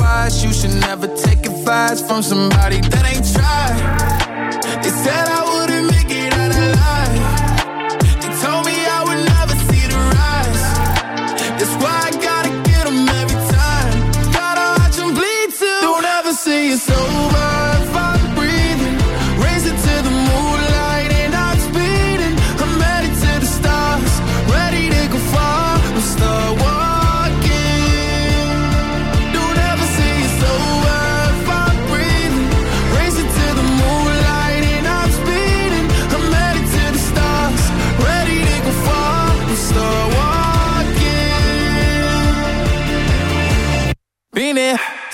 You should never take advice from somebody that ain't tried.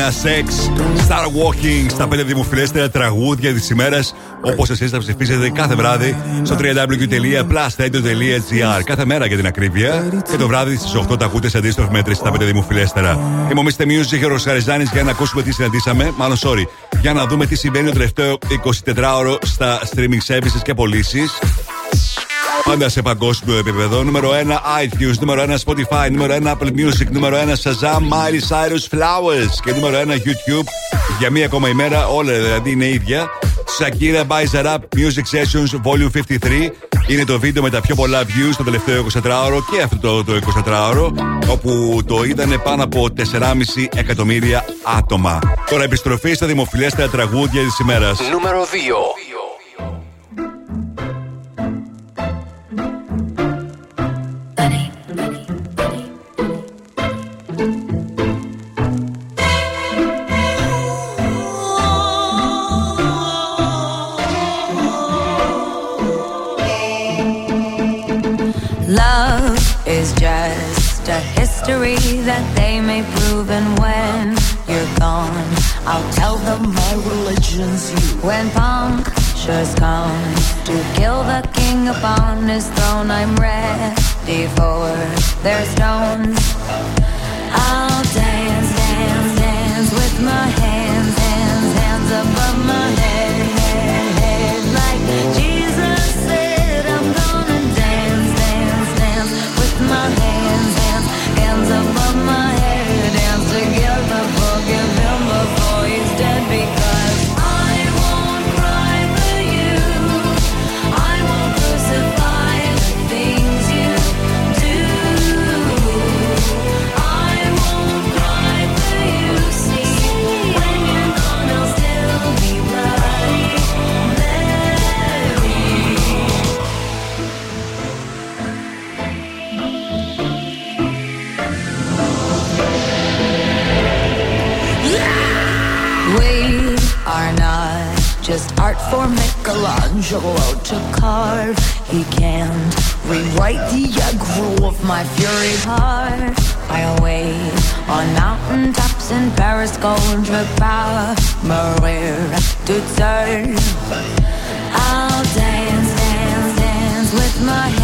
Nas X, Star Walking στα πέντε δημοφιλέστερα τραγούδια της ημέρας. Όπως εσείς θα ψηφίσετε κάθε βράδυ στο www.plusradio.gr. Κάθε μέρα για την ακρίβεια. Και το βράδυ στις 8 τα ακούτε σε αντίστροφη μέτρηση στα πέντε δημοφιλέστερα. Είμαι ο Mr. Music και ο Χαριζάνης για να ακούσουμε τι συναντήσαμε. Μάλλον, sorry, για να δούμε τι συμβαίνει το τελευταίο 24ωρο στα streaming services και πωλήσεις. Πάντα σε παγκόσμιο επίπεδο. Νούμερο 1 iTunes, νούμερο 1 Spotify, νούμερο 1 Apple Music, νούμερο 1 Shazam, Miley Cyrus Flowers και νούμερο 1 YouTube. Για μία ακόμα ημέρα, όλα δηλαδή είναι ίδια. Shakira Buys It Up Music Sessions Volume 53 είναι το βίντεο με τα πιο πολλά views το τελευταίο 24ωρο και αυτό το, το 24ωρο, όπου το είδανε πάνω από 4,5 εκατομμύρια άτομα. Τώρα επιστροφή στα δημοφιλέστερα τραγούδια της ημέρας. Νούμερο 2. You. When punctures come to kill the king upon his throne, I'm ready for their stones. I'll to carve. He can't rewrite the aggro of my fury heart. I'll wait on mountain tops in Paris, Gondra Power, Maria to turn. I'll dance, dance, dance with my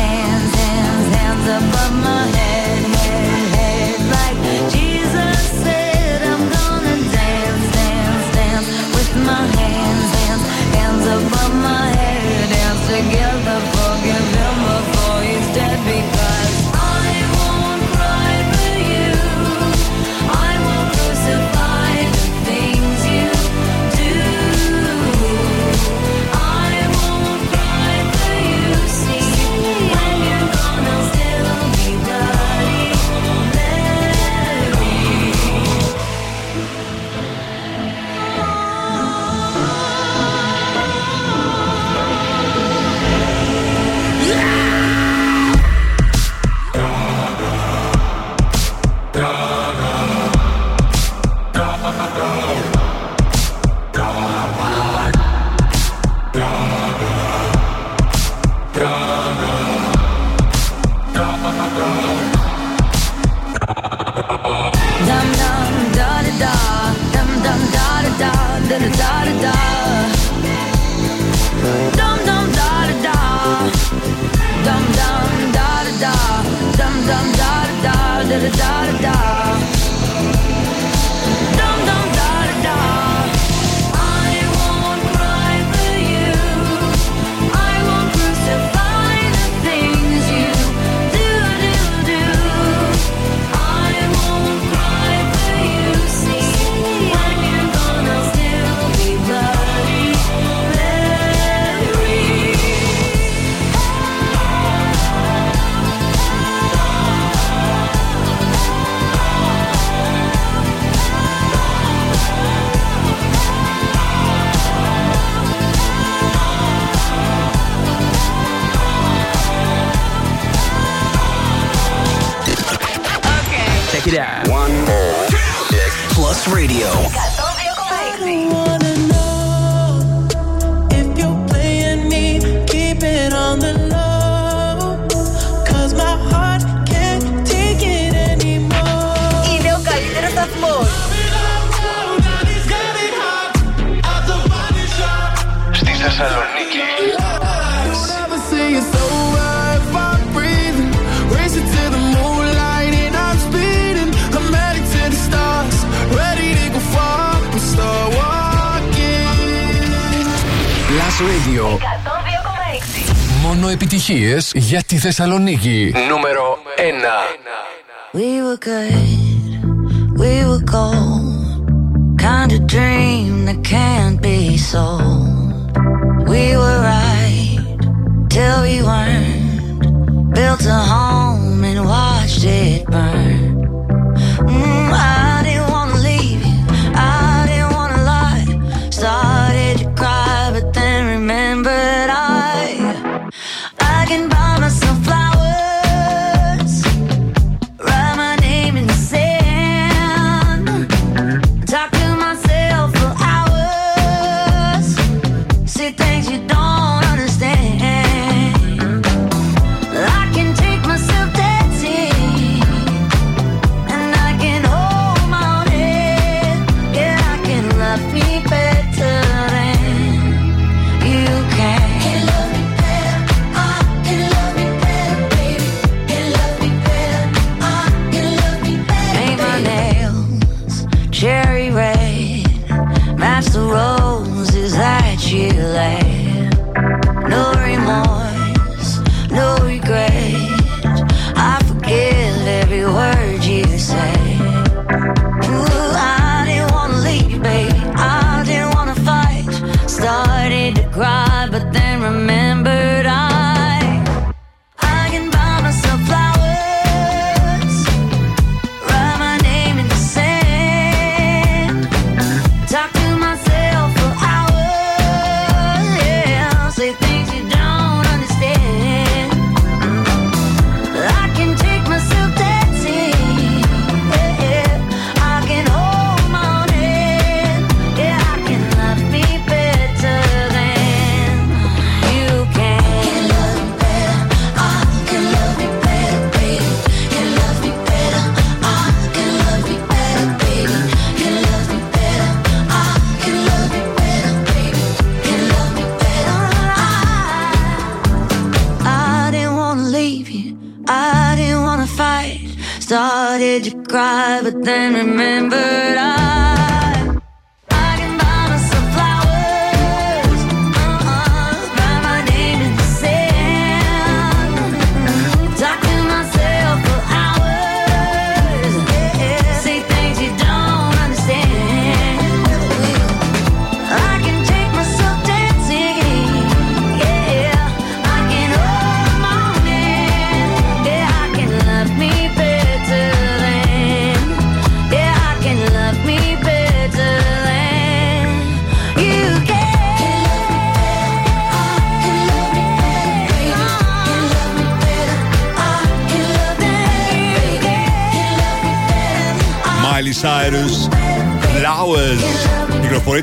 Θεσσαλονίκη.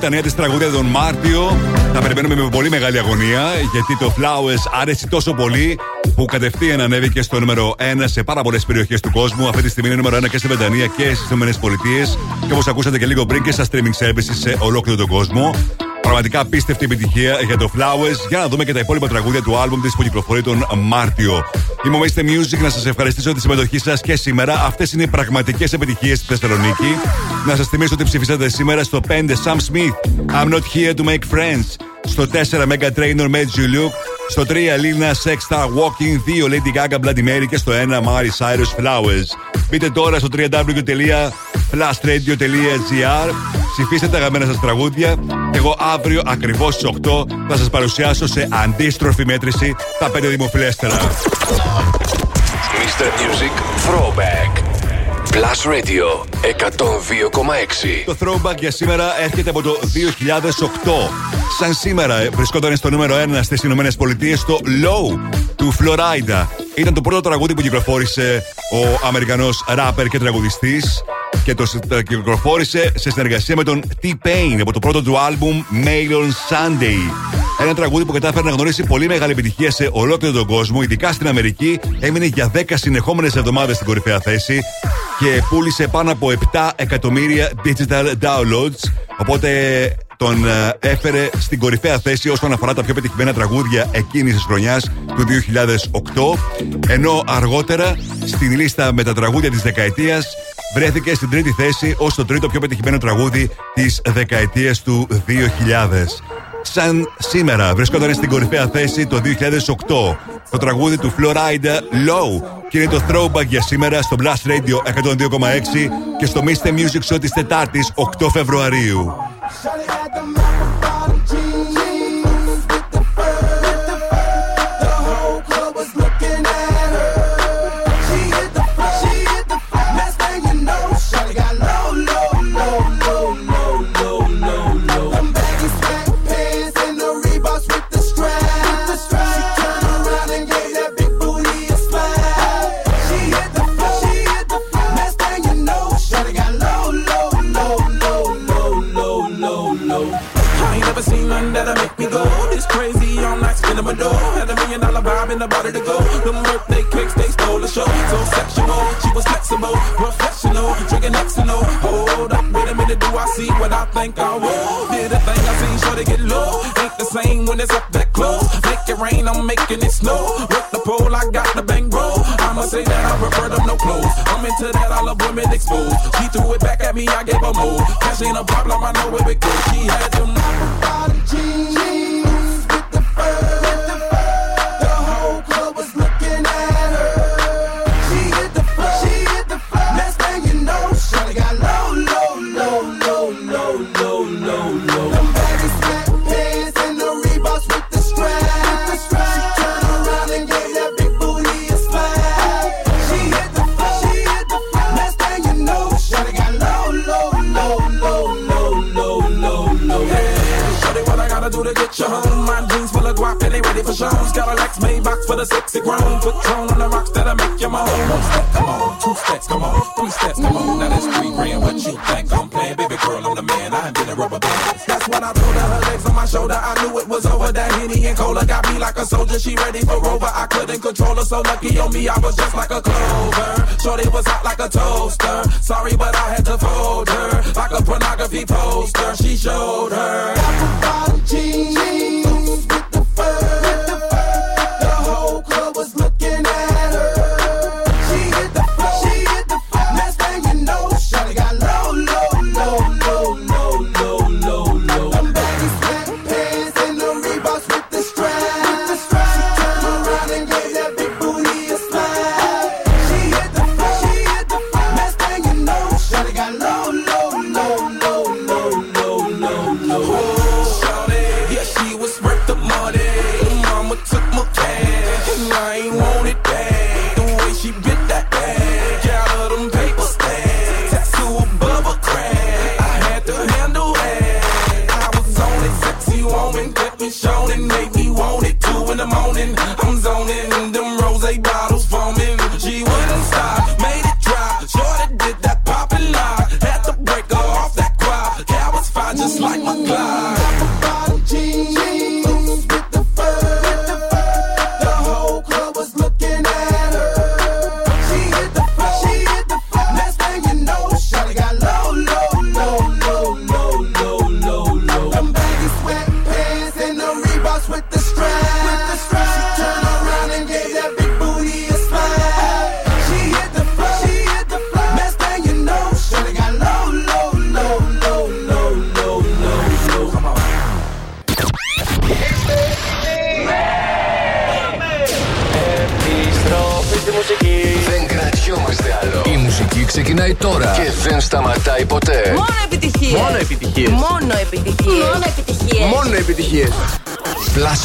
Τα νέα τη τραγούδια τον Μάρτιο. Τα περιμένουμε με πολύ μεγάλη αγωνία γιατί το Flowers άρεσε τόσο πολύ που κατευθείαν ανέβηκε στο νούμερο 1 σε πάρα πολλές περιοχές του κόσμου. Αυτή τη στιγμή είναι νούμερο 1 και στη Βρετανία και στις ΗΠΑ. Και όπως ακούσατε και λίγο πριν και στα streaming services σε ολόκληρο τον κόσμο. Πραγματικά απίστευτη επιτυχία για το Flowers. Για να δούμε και τα υπόλοιπα τραγούδια του άλμπουμ της που κυκλοφορεί τον Μάρτιο. Είμαι ο Mr. Music να σας ευχαριστήσω τη συμμετοχή σας και σήμερα. Αυτές είναι οι πραγματικές επιτυχίες στη Θεσσαλονίκη. Να σας θυμίσω ότι ψηφίσατε σήμερα στο 5 Sam Smith. I'm not here to make friends. Στο 4 Mega Trainer Made You Look. Στο 3 Lina Sex Star Walking. 2 Lady Gaga Bloody Mary. Και στο 1 Mari Cyrus Flowers. Μπείτε τώρα στο www.plusradio.gr Ψηφίστε τα αγαπημένα σας τραγούδια. Και εγώ αύριο ακριβώς στις 8 θα σας παρουσιάσω σε αντίστροφη μέτρηση τα 5 δημοφιλέστερα. Mr. Music Throwback. Plus Radio 102,6. Το throwback για σήμερα έρχεται από το 2008. Σαν σήμερα ε, βρισκόταν στο νούμερο 1 στις Ηνωμένες Πολιτείες το Low του Florida. Ήταν το πρώτο τραγούδι που κυκλοφόρησε ο Αμερικανός ράπερ και τραγουδιστής και το το κυκλοφόρησε σε συνεργασία με τον T-Pain από το πρώτο του άλμπουμ Mail on Sunday. Ένα τραγούδι που κατάφερε να γνωρίσει πολύ μεγάλη επιτυχία σε ολόκληρο τον κόσμο, ειδικά στην Αμερική. Έμεινε για 10 συνεχόμενες εβδομάδες στην κορυφαία θέση και πούλησε πάνω από 7 εκατομμύρια digital downloads. Οπότε τον ε, έφερε στην κορυφαία θέση όσον αφορά τα πιο πετυχημένα τραγούδια εκείνης της χρονιάς του 2008. Ενώ αργότερα στην λίστα με τα τραγούδια της δεκαετίας βρέθηκε στην τρίτη θέση ως το τρίτο πιο πετυχημένο τραγούδι της δεκαετίας του 2000. Σαν σήμερα βρισκόταν στην κορυφαία θέση το 2008 το τραγούδι του Florida Low και είναι το throwback για σήμερα στο Blast Radio 102,6 και στο Mr. Music Show της Τετάρτης 8 Φεβρουαρίου. In body to go. Them birthday cakes, they stole the show. So sexual, she was flexible, professional, drinking Xano. Hold up, wait a minute, do I see what I think I will? Did a thing I seen, sure to get low. Ain't the same when it's up that close. Make it rain, I'm making it snow. With the pole, I got the bang bro. I'ma say that I prefer them no clothes. I'm into that, I love women exposed. She threw it back at me, I gave her more. Cash ain't a problem, I know it goes. She had them jeans Sexy grown. Patron on the rocks that'll make you moan. One step, come on. Two steps, come on. Three steps, come on. Now that's three grand. What you think I'm playing? Baby girl, I'm the man. I ain't been a rubber band. That's when I told her her legs on my shoulder. I knew it was over. That Henny and Cola got me like a soldier. She ready for Rover. I couldn't control her. So lucky on me, I was just like a clover. Shorty was hot like a toaster. Sorry, but I had to fold her. Like a pornography poster. She showed her.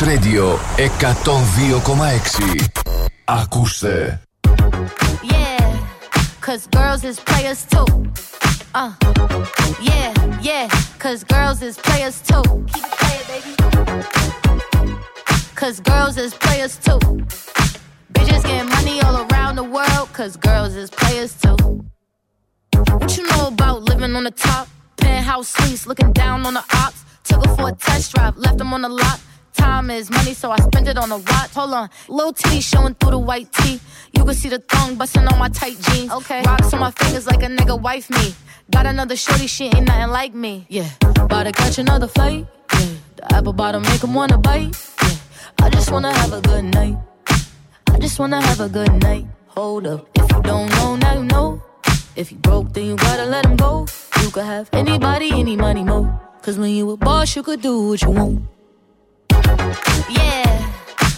Radio 102,6. Ακούστε. Yeah, cause girls is players too. Uh, yeah, yeah, cause girls is players too. On, little T showing through the white tee. You can see the thong busting on my tight jeans. Okay, rocks on my fingers like a nigga wife me. Got another shorty, she ain't nothing like me. Yeah, about to catch another flight. Yeah, the apple bottom make 'em wanna bite. Yeah, I just wanna have a good night. I just wanna have a good night. Hold up, if you don't know, now you know. If you broke, then you gotta let him go. You could have anybody, any money, mo. Cause when you a boss, you could do what you want. Yeah,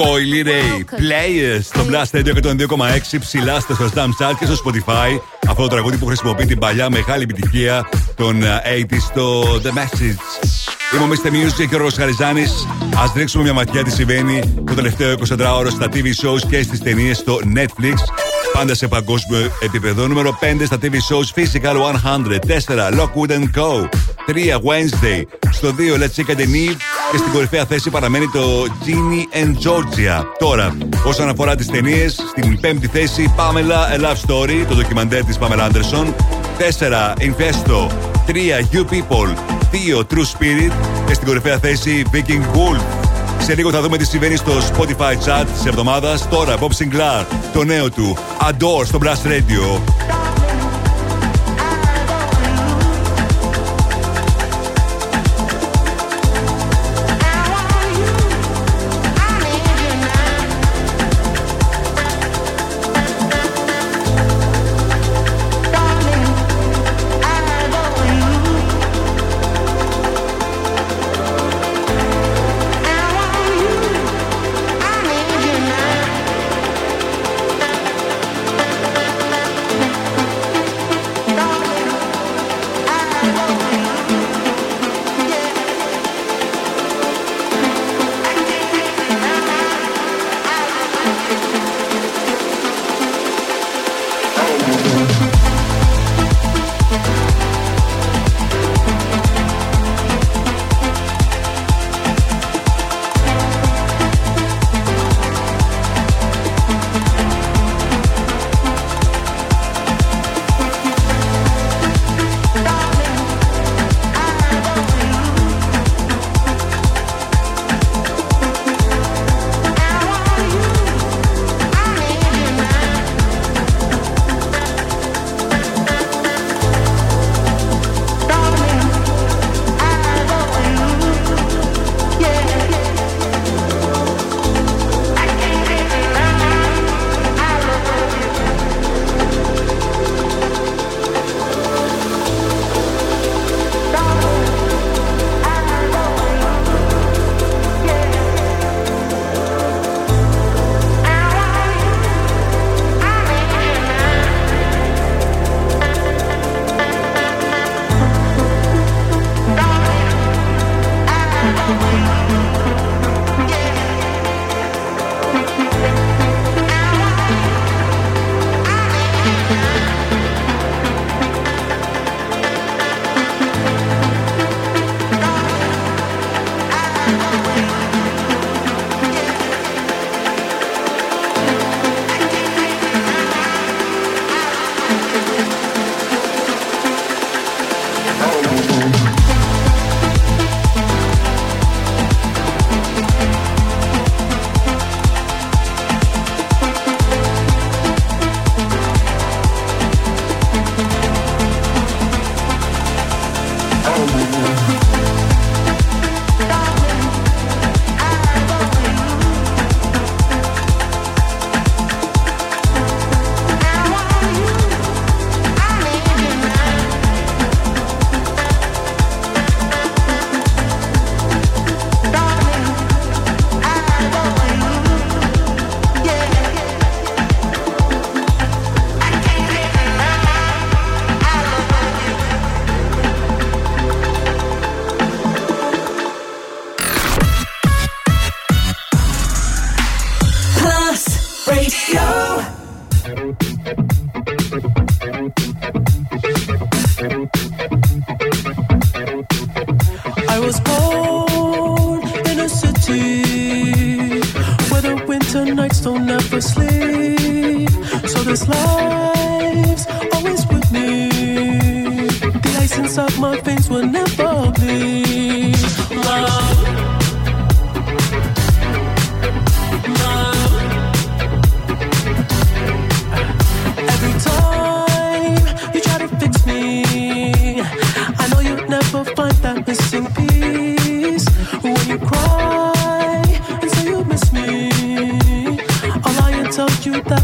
Coily Ray, Players στο Blast Radio 102,6 ψηλά στο Slam Chart και στο Spotify. Αυτό το τραγούδι που χρησιμοποιεί την παλιά μεγάλη επιτυχία των ε, 80s στο The Message. Είμαι ο Mr. Music και ο Ρος Χαριζάνης. Ας ρίξουμε μια ματιά τι συμβαίνει το τελευταίο 24ωρο στα TV shows και στις ταινίες στο Netflix. Πάντα σε παγκόσμιο επίπεδο. Νούμερο 5 στα TV shows Physical 100. 4 Lockwood Co. 3 Wednesday. Στο 2 Let's Chicken and Eve. Και στην κορυφαία θέση παραμένει το Ginny and Georgia. Τώρα, όσον αφορά τις ταινίες, στην πέμπτη θέση Pamela A Love Story, το ντοκιμαντέρ της Pamela Anderson. 4 Infesto. 3 You People. 2 True Spirit. Και στην κορυφαία θέση Viking Wolf. Σε λίγο θα δούμε τι συμβαίνει στο Spotify chat της εβδομάδας. Τώρα, Bob Sinclair, το νέο του Adore στο Blast Radio.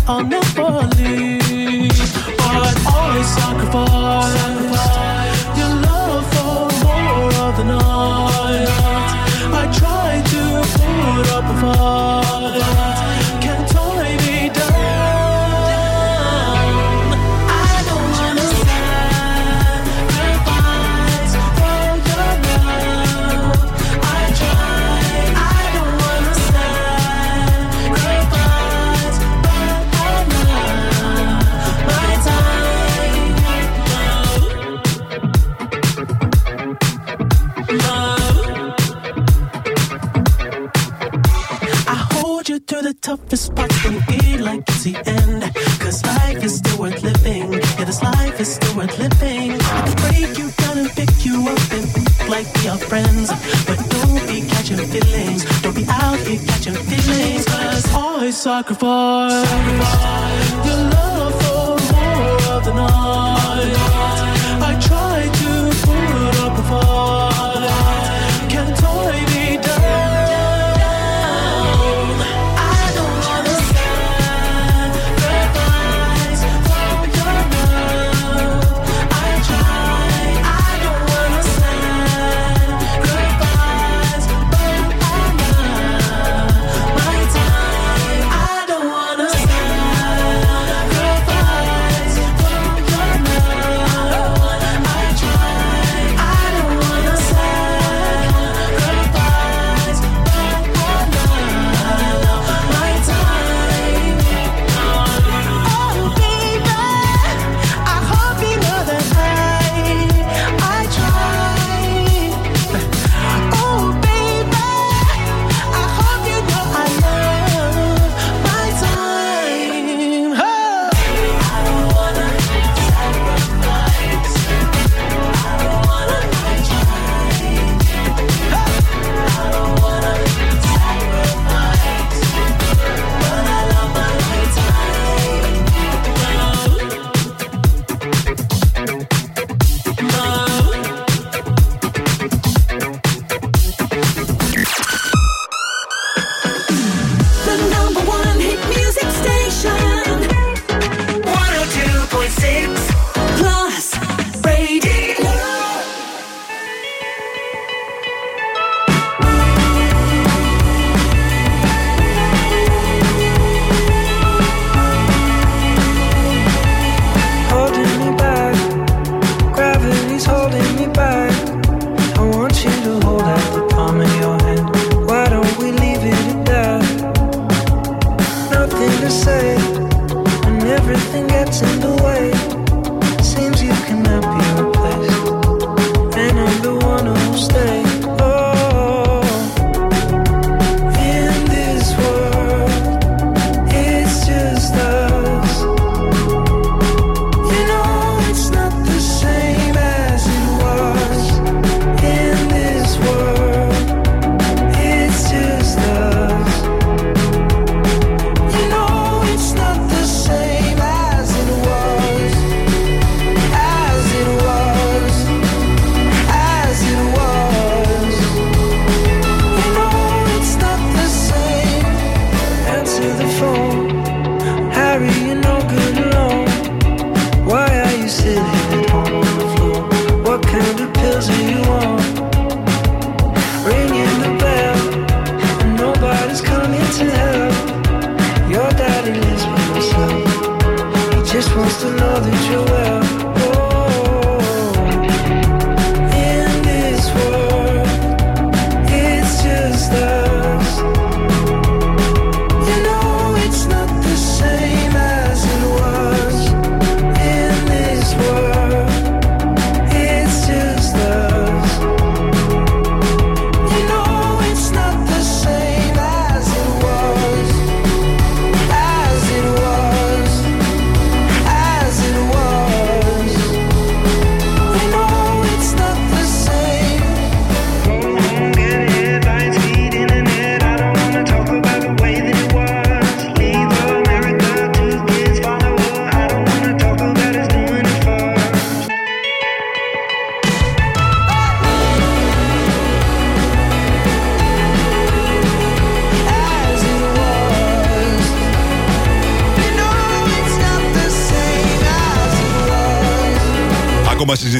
oh no. microphone.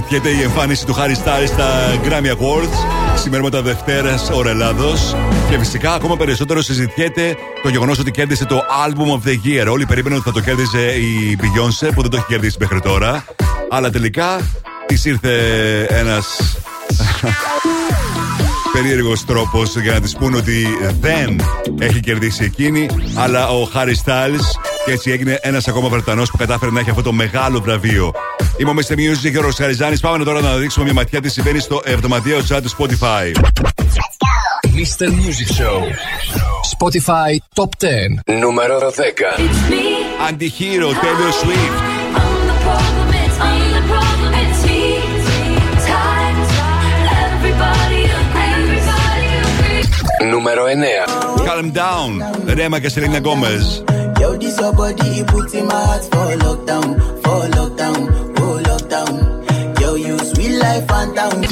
Ακόμα συζητιέται η εμφάνιση του Harry Styles στα Grammy Awards τα Δευτέρας ώρα Ελλάδο. Και φυσικά ακόμα περισσότερο συζητιέται το γεγονός ότι κέρδισε το Album of the Year. Όλοι περίμεναν ότι θα το κέρδιζε η Beyoncé που δεν το έχει κερδίσει μέχρι τώρα. Αλλά τελικά της ήρθε ένας περίεργος τρόπος για να της πούνε ότι δεν έχει κερδίσει εκείνη, αλλά ο Harry Styles. Και έτσι έγινε ένας ακόμα Βρετανός που κατάφερε να έχει αυτό το μεγάλο βραβείο. Είμαι ο Mr. Music και ο Ροσχαριζάνη. Πάμε τώρα να ρίξουμε μια ματιά τι συμβαίνει στο εβδομαδιαίο chart του Spotify. Mr. Music Show. Spotify Top 10. Νούμερο 10. Anti-Hero, Taylor Swift. Νούμερο 9. Calm down, Rema και Selena Gomez. This your body, it puts in my heart for lockdown, for lockdown, oh lockdown. Yo, you sweet life, phantom.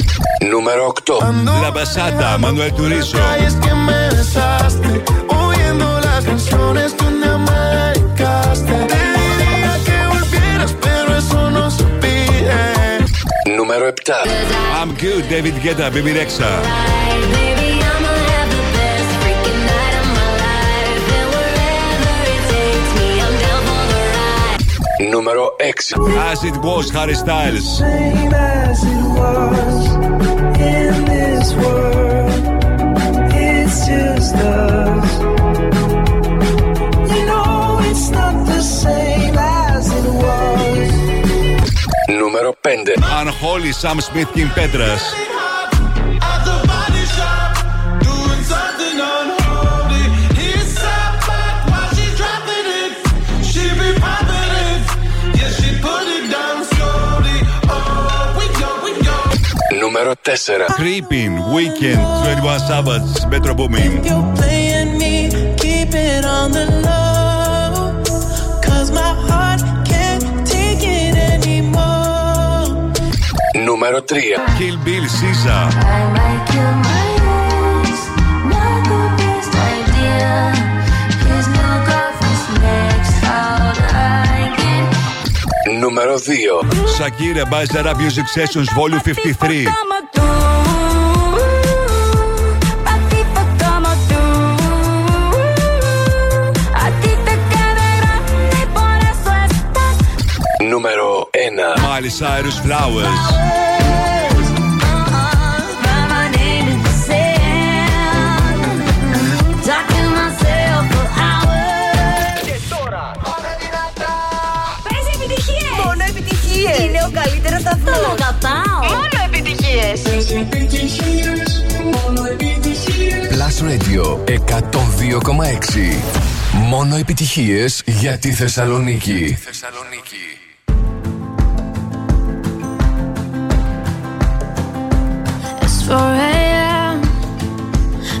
Número 8. La Basata, Manuel Turizo. Es que me besaste, oyendo las canciones que un día me dedicaste. Te diría que volvieras, pero eso no se pide. Número 7. I'm good, David Guetta, Baby Rexha. Νούμερο 6. As it was, Harry Styles. Same as it was in this world. It's just us. You know it's not the same as it was. Νούμερο 5. Unholy, Sam Smith, Kim Petras. Νούμερο 4. Creeping, Weekend, 21 Savage, Metro Booming. You're playing me, keep it on the low. Cause my heart can't take it anymore. Νούμερο 3. Kill Bill, Caesar. Νούμερο 2. Shakira, Buzz Up Music Sessions, Volume 53. Νούμερο 1. Miley Cyrus, Flowers. Plus Radio 102,6. Μόνο επιτυχίες για τη Θεσσαλονίκη. It's 4 a.m.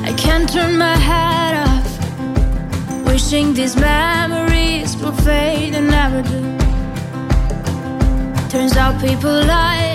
I can't turn my head off. Wishing these memories will fade and never do. Turns out people lie.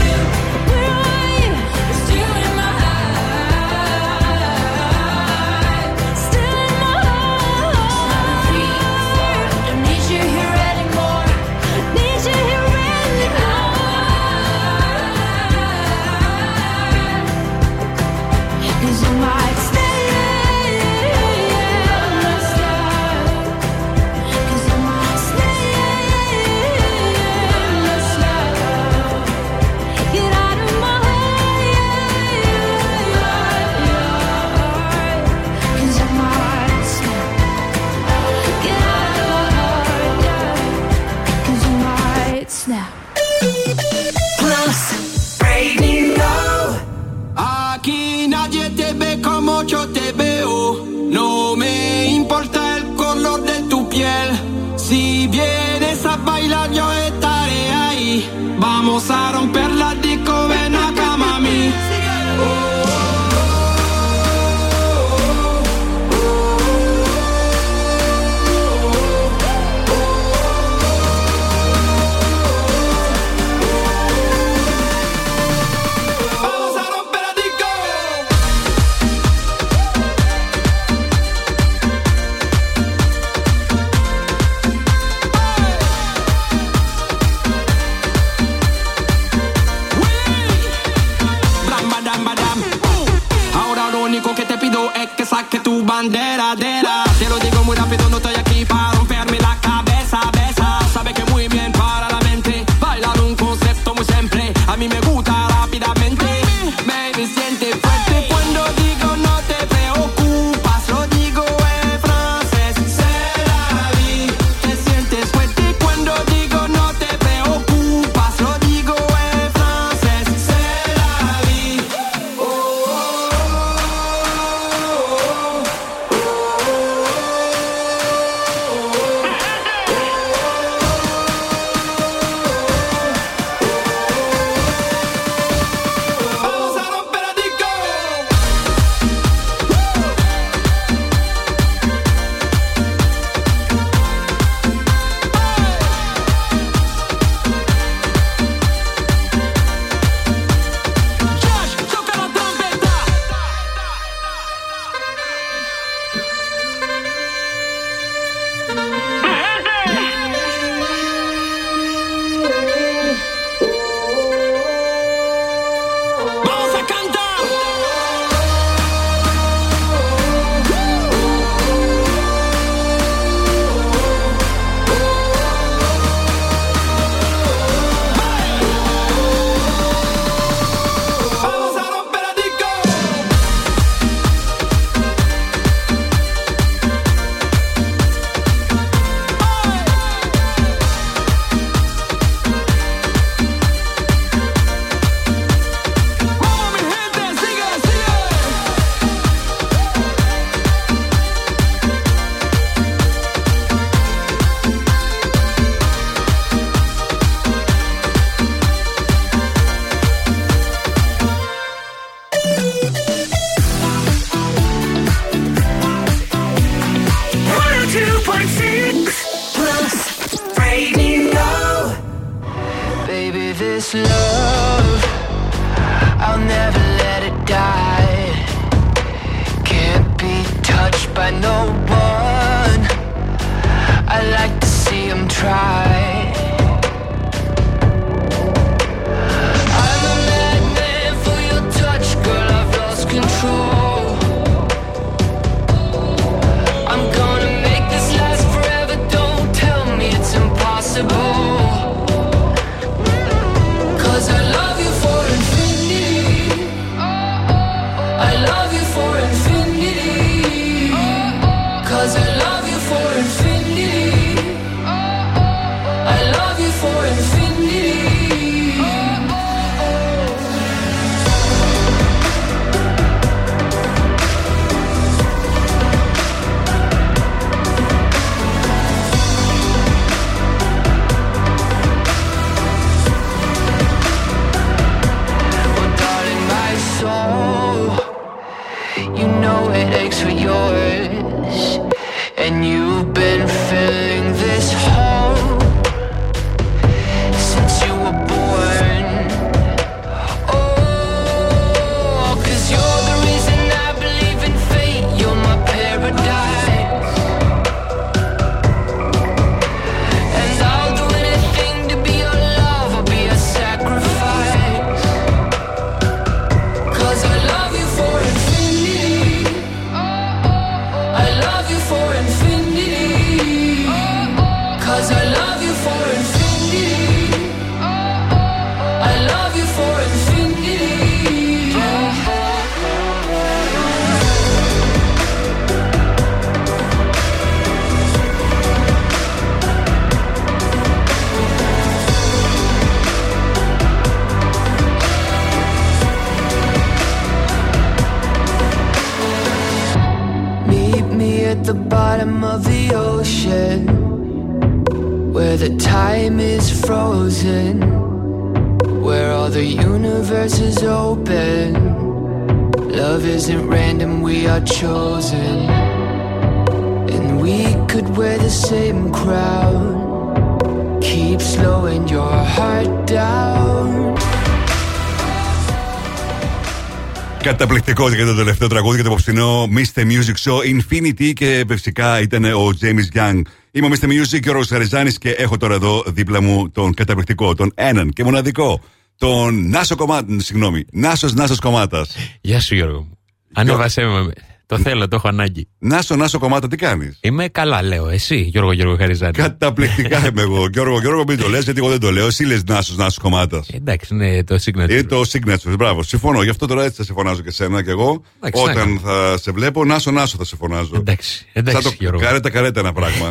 Mr. Music Show Infinity και φυσικά ήταν ο James Young. Είμαι ο Mr. Music και ο Ρος Χαριζάνης και έχω τώρα εδώ δίπλα μου τον καταπληκτικό, τον έναν και μοναδικό, τον Νάσο Κομμάτα, συγγνώμη, Νάσος Νάσος Κομμάτας. Γεια σου Γιώργο μου. Ανέβασέ με. Το θέλω, το έχω ανάγκη. Νάσο Νάσο Κομμάτα, τι κάνεις; Είμαι καλά, λέω. Εσύ, Γιώργο Γιώργο Χαριζάνη. Καταπληκτικά είμαι εγώ. Γιώργο, Γιώργο, μην το λες γιατί εγώ δεν το λέω. Εσύ λες Νάσος Νάσος Κομμάτας. Εντάξει, είναι το signature. Είναι το signature, μπράβο. Συμφωνώ. Γι' αυτό τώρα έτσι θα σε φωνάζω και σένα και εγώ. Εντάξει, Όταν να θα σε βλέπω, Νάσο Νάσο θα σε φωνάζω. Εντάξει, εντάξει, Σαν το Γιώργο. καρέτα καρέτα ένα πράγμα.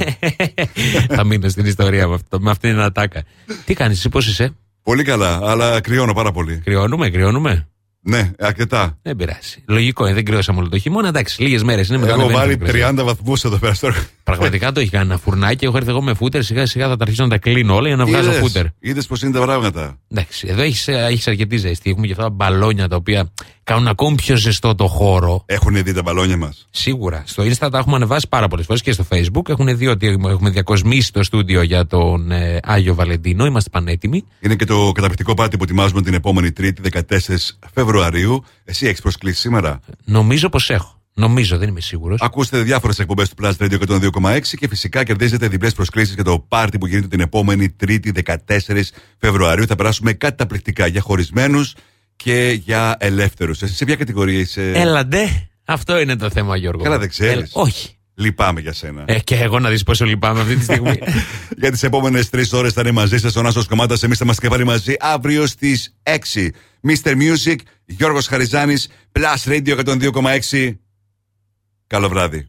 Θα μείνω στην ιστορία με, αυτό, με αυτήν την ατάκα. Τι κάνεις, εσύ πώς είσαι; Πολύ καλά, αλλά κρυώνω πάρα πολύ. Κρυώνουμε, κρυώνουμε. Ναι, αρκετά. Δεν πειράζει. Λογικό, ε, δεν κρυώσαμε όλο το χειμώνα. Εντάξει, λίγες μέρες είναι μετά. Έχω ανεβαίνει βάλει η θερμοκρασία. 30 βαθμούς εδώ πέρα στο Πραγματικά το έχει κάνει ένα φουρνάκι. Έχω έρθει εγώ με φούτερ. Σιγά σιγά θα τα αρχίσω να τα κλείνω όλα για να βγάζω φούτερ. Είδες πώς είναι τα πράγματα; Εντάξει, εδώ έχεις έχεις αρκετή ζέστη. Έχουμε και αυτά τα μπαλόνια τα οποία κάνουν ακόμη πιο ζεστό το χώρο. Έχουν δει τα μπαλόνια μας; Σίγουρα. Στο Insta τα έχουμε ανεβάσει πάρα πολλές φορές και στο Facebook. Έχουν δει ότι έχουμε διακοσμήσει το στούντιο για τον ε, Άγιο Βαλεντίνο. Είμαστε πανέτοιμοι. Είναι και το καταπληκτικό πάτη που ετοιμάζουμε την επόμενη Τρίτη, 14 Φεβρουαρίου. Εσύ έχεις προσκλήσει σήμερα; Νομίζω πως έχω. Νομίζω, δεν είμαι σίγουρος. Ακούστε διάφορες εκπομπές του Plus Radio 102,6 και φυσικά κερδίζετε διπλές προσκλήσεις για το πάρτι που γίνεται την επόμενη Τρίτη, 14 Φεβρουαρίου. Θα περάσουμε καταπληκτικά για χωρισμένους και για ελεύθερους. Εσύ σε ποια κατηγορία είσαι; Έλαντε. Αυτό είναι το θέμα, Γιώργο. Καλά, δεν ξέρεις. Έλα- όχι. Λυπάμαι για σένα. Ε, και εγώ να δεις πόσο λυπάμαι αυτή τη στιγμή. Για τις επόμενες τρεις ώρες θα είναι μαζί σας ο Νάσος Κομμάτας. Εμείς θα είμαστε και πάλι μαζί αύριο στις 6. Mr. Music, Γιώργος Χαριζάνης, Plus Radio 102,6. Καλό βράδυ.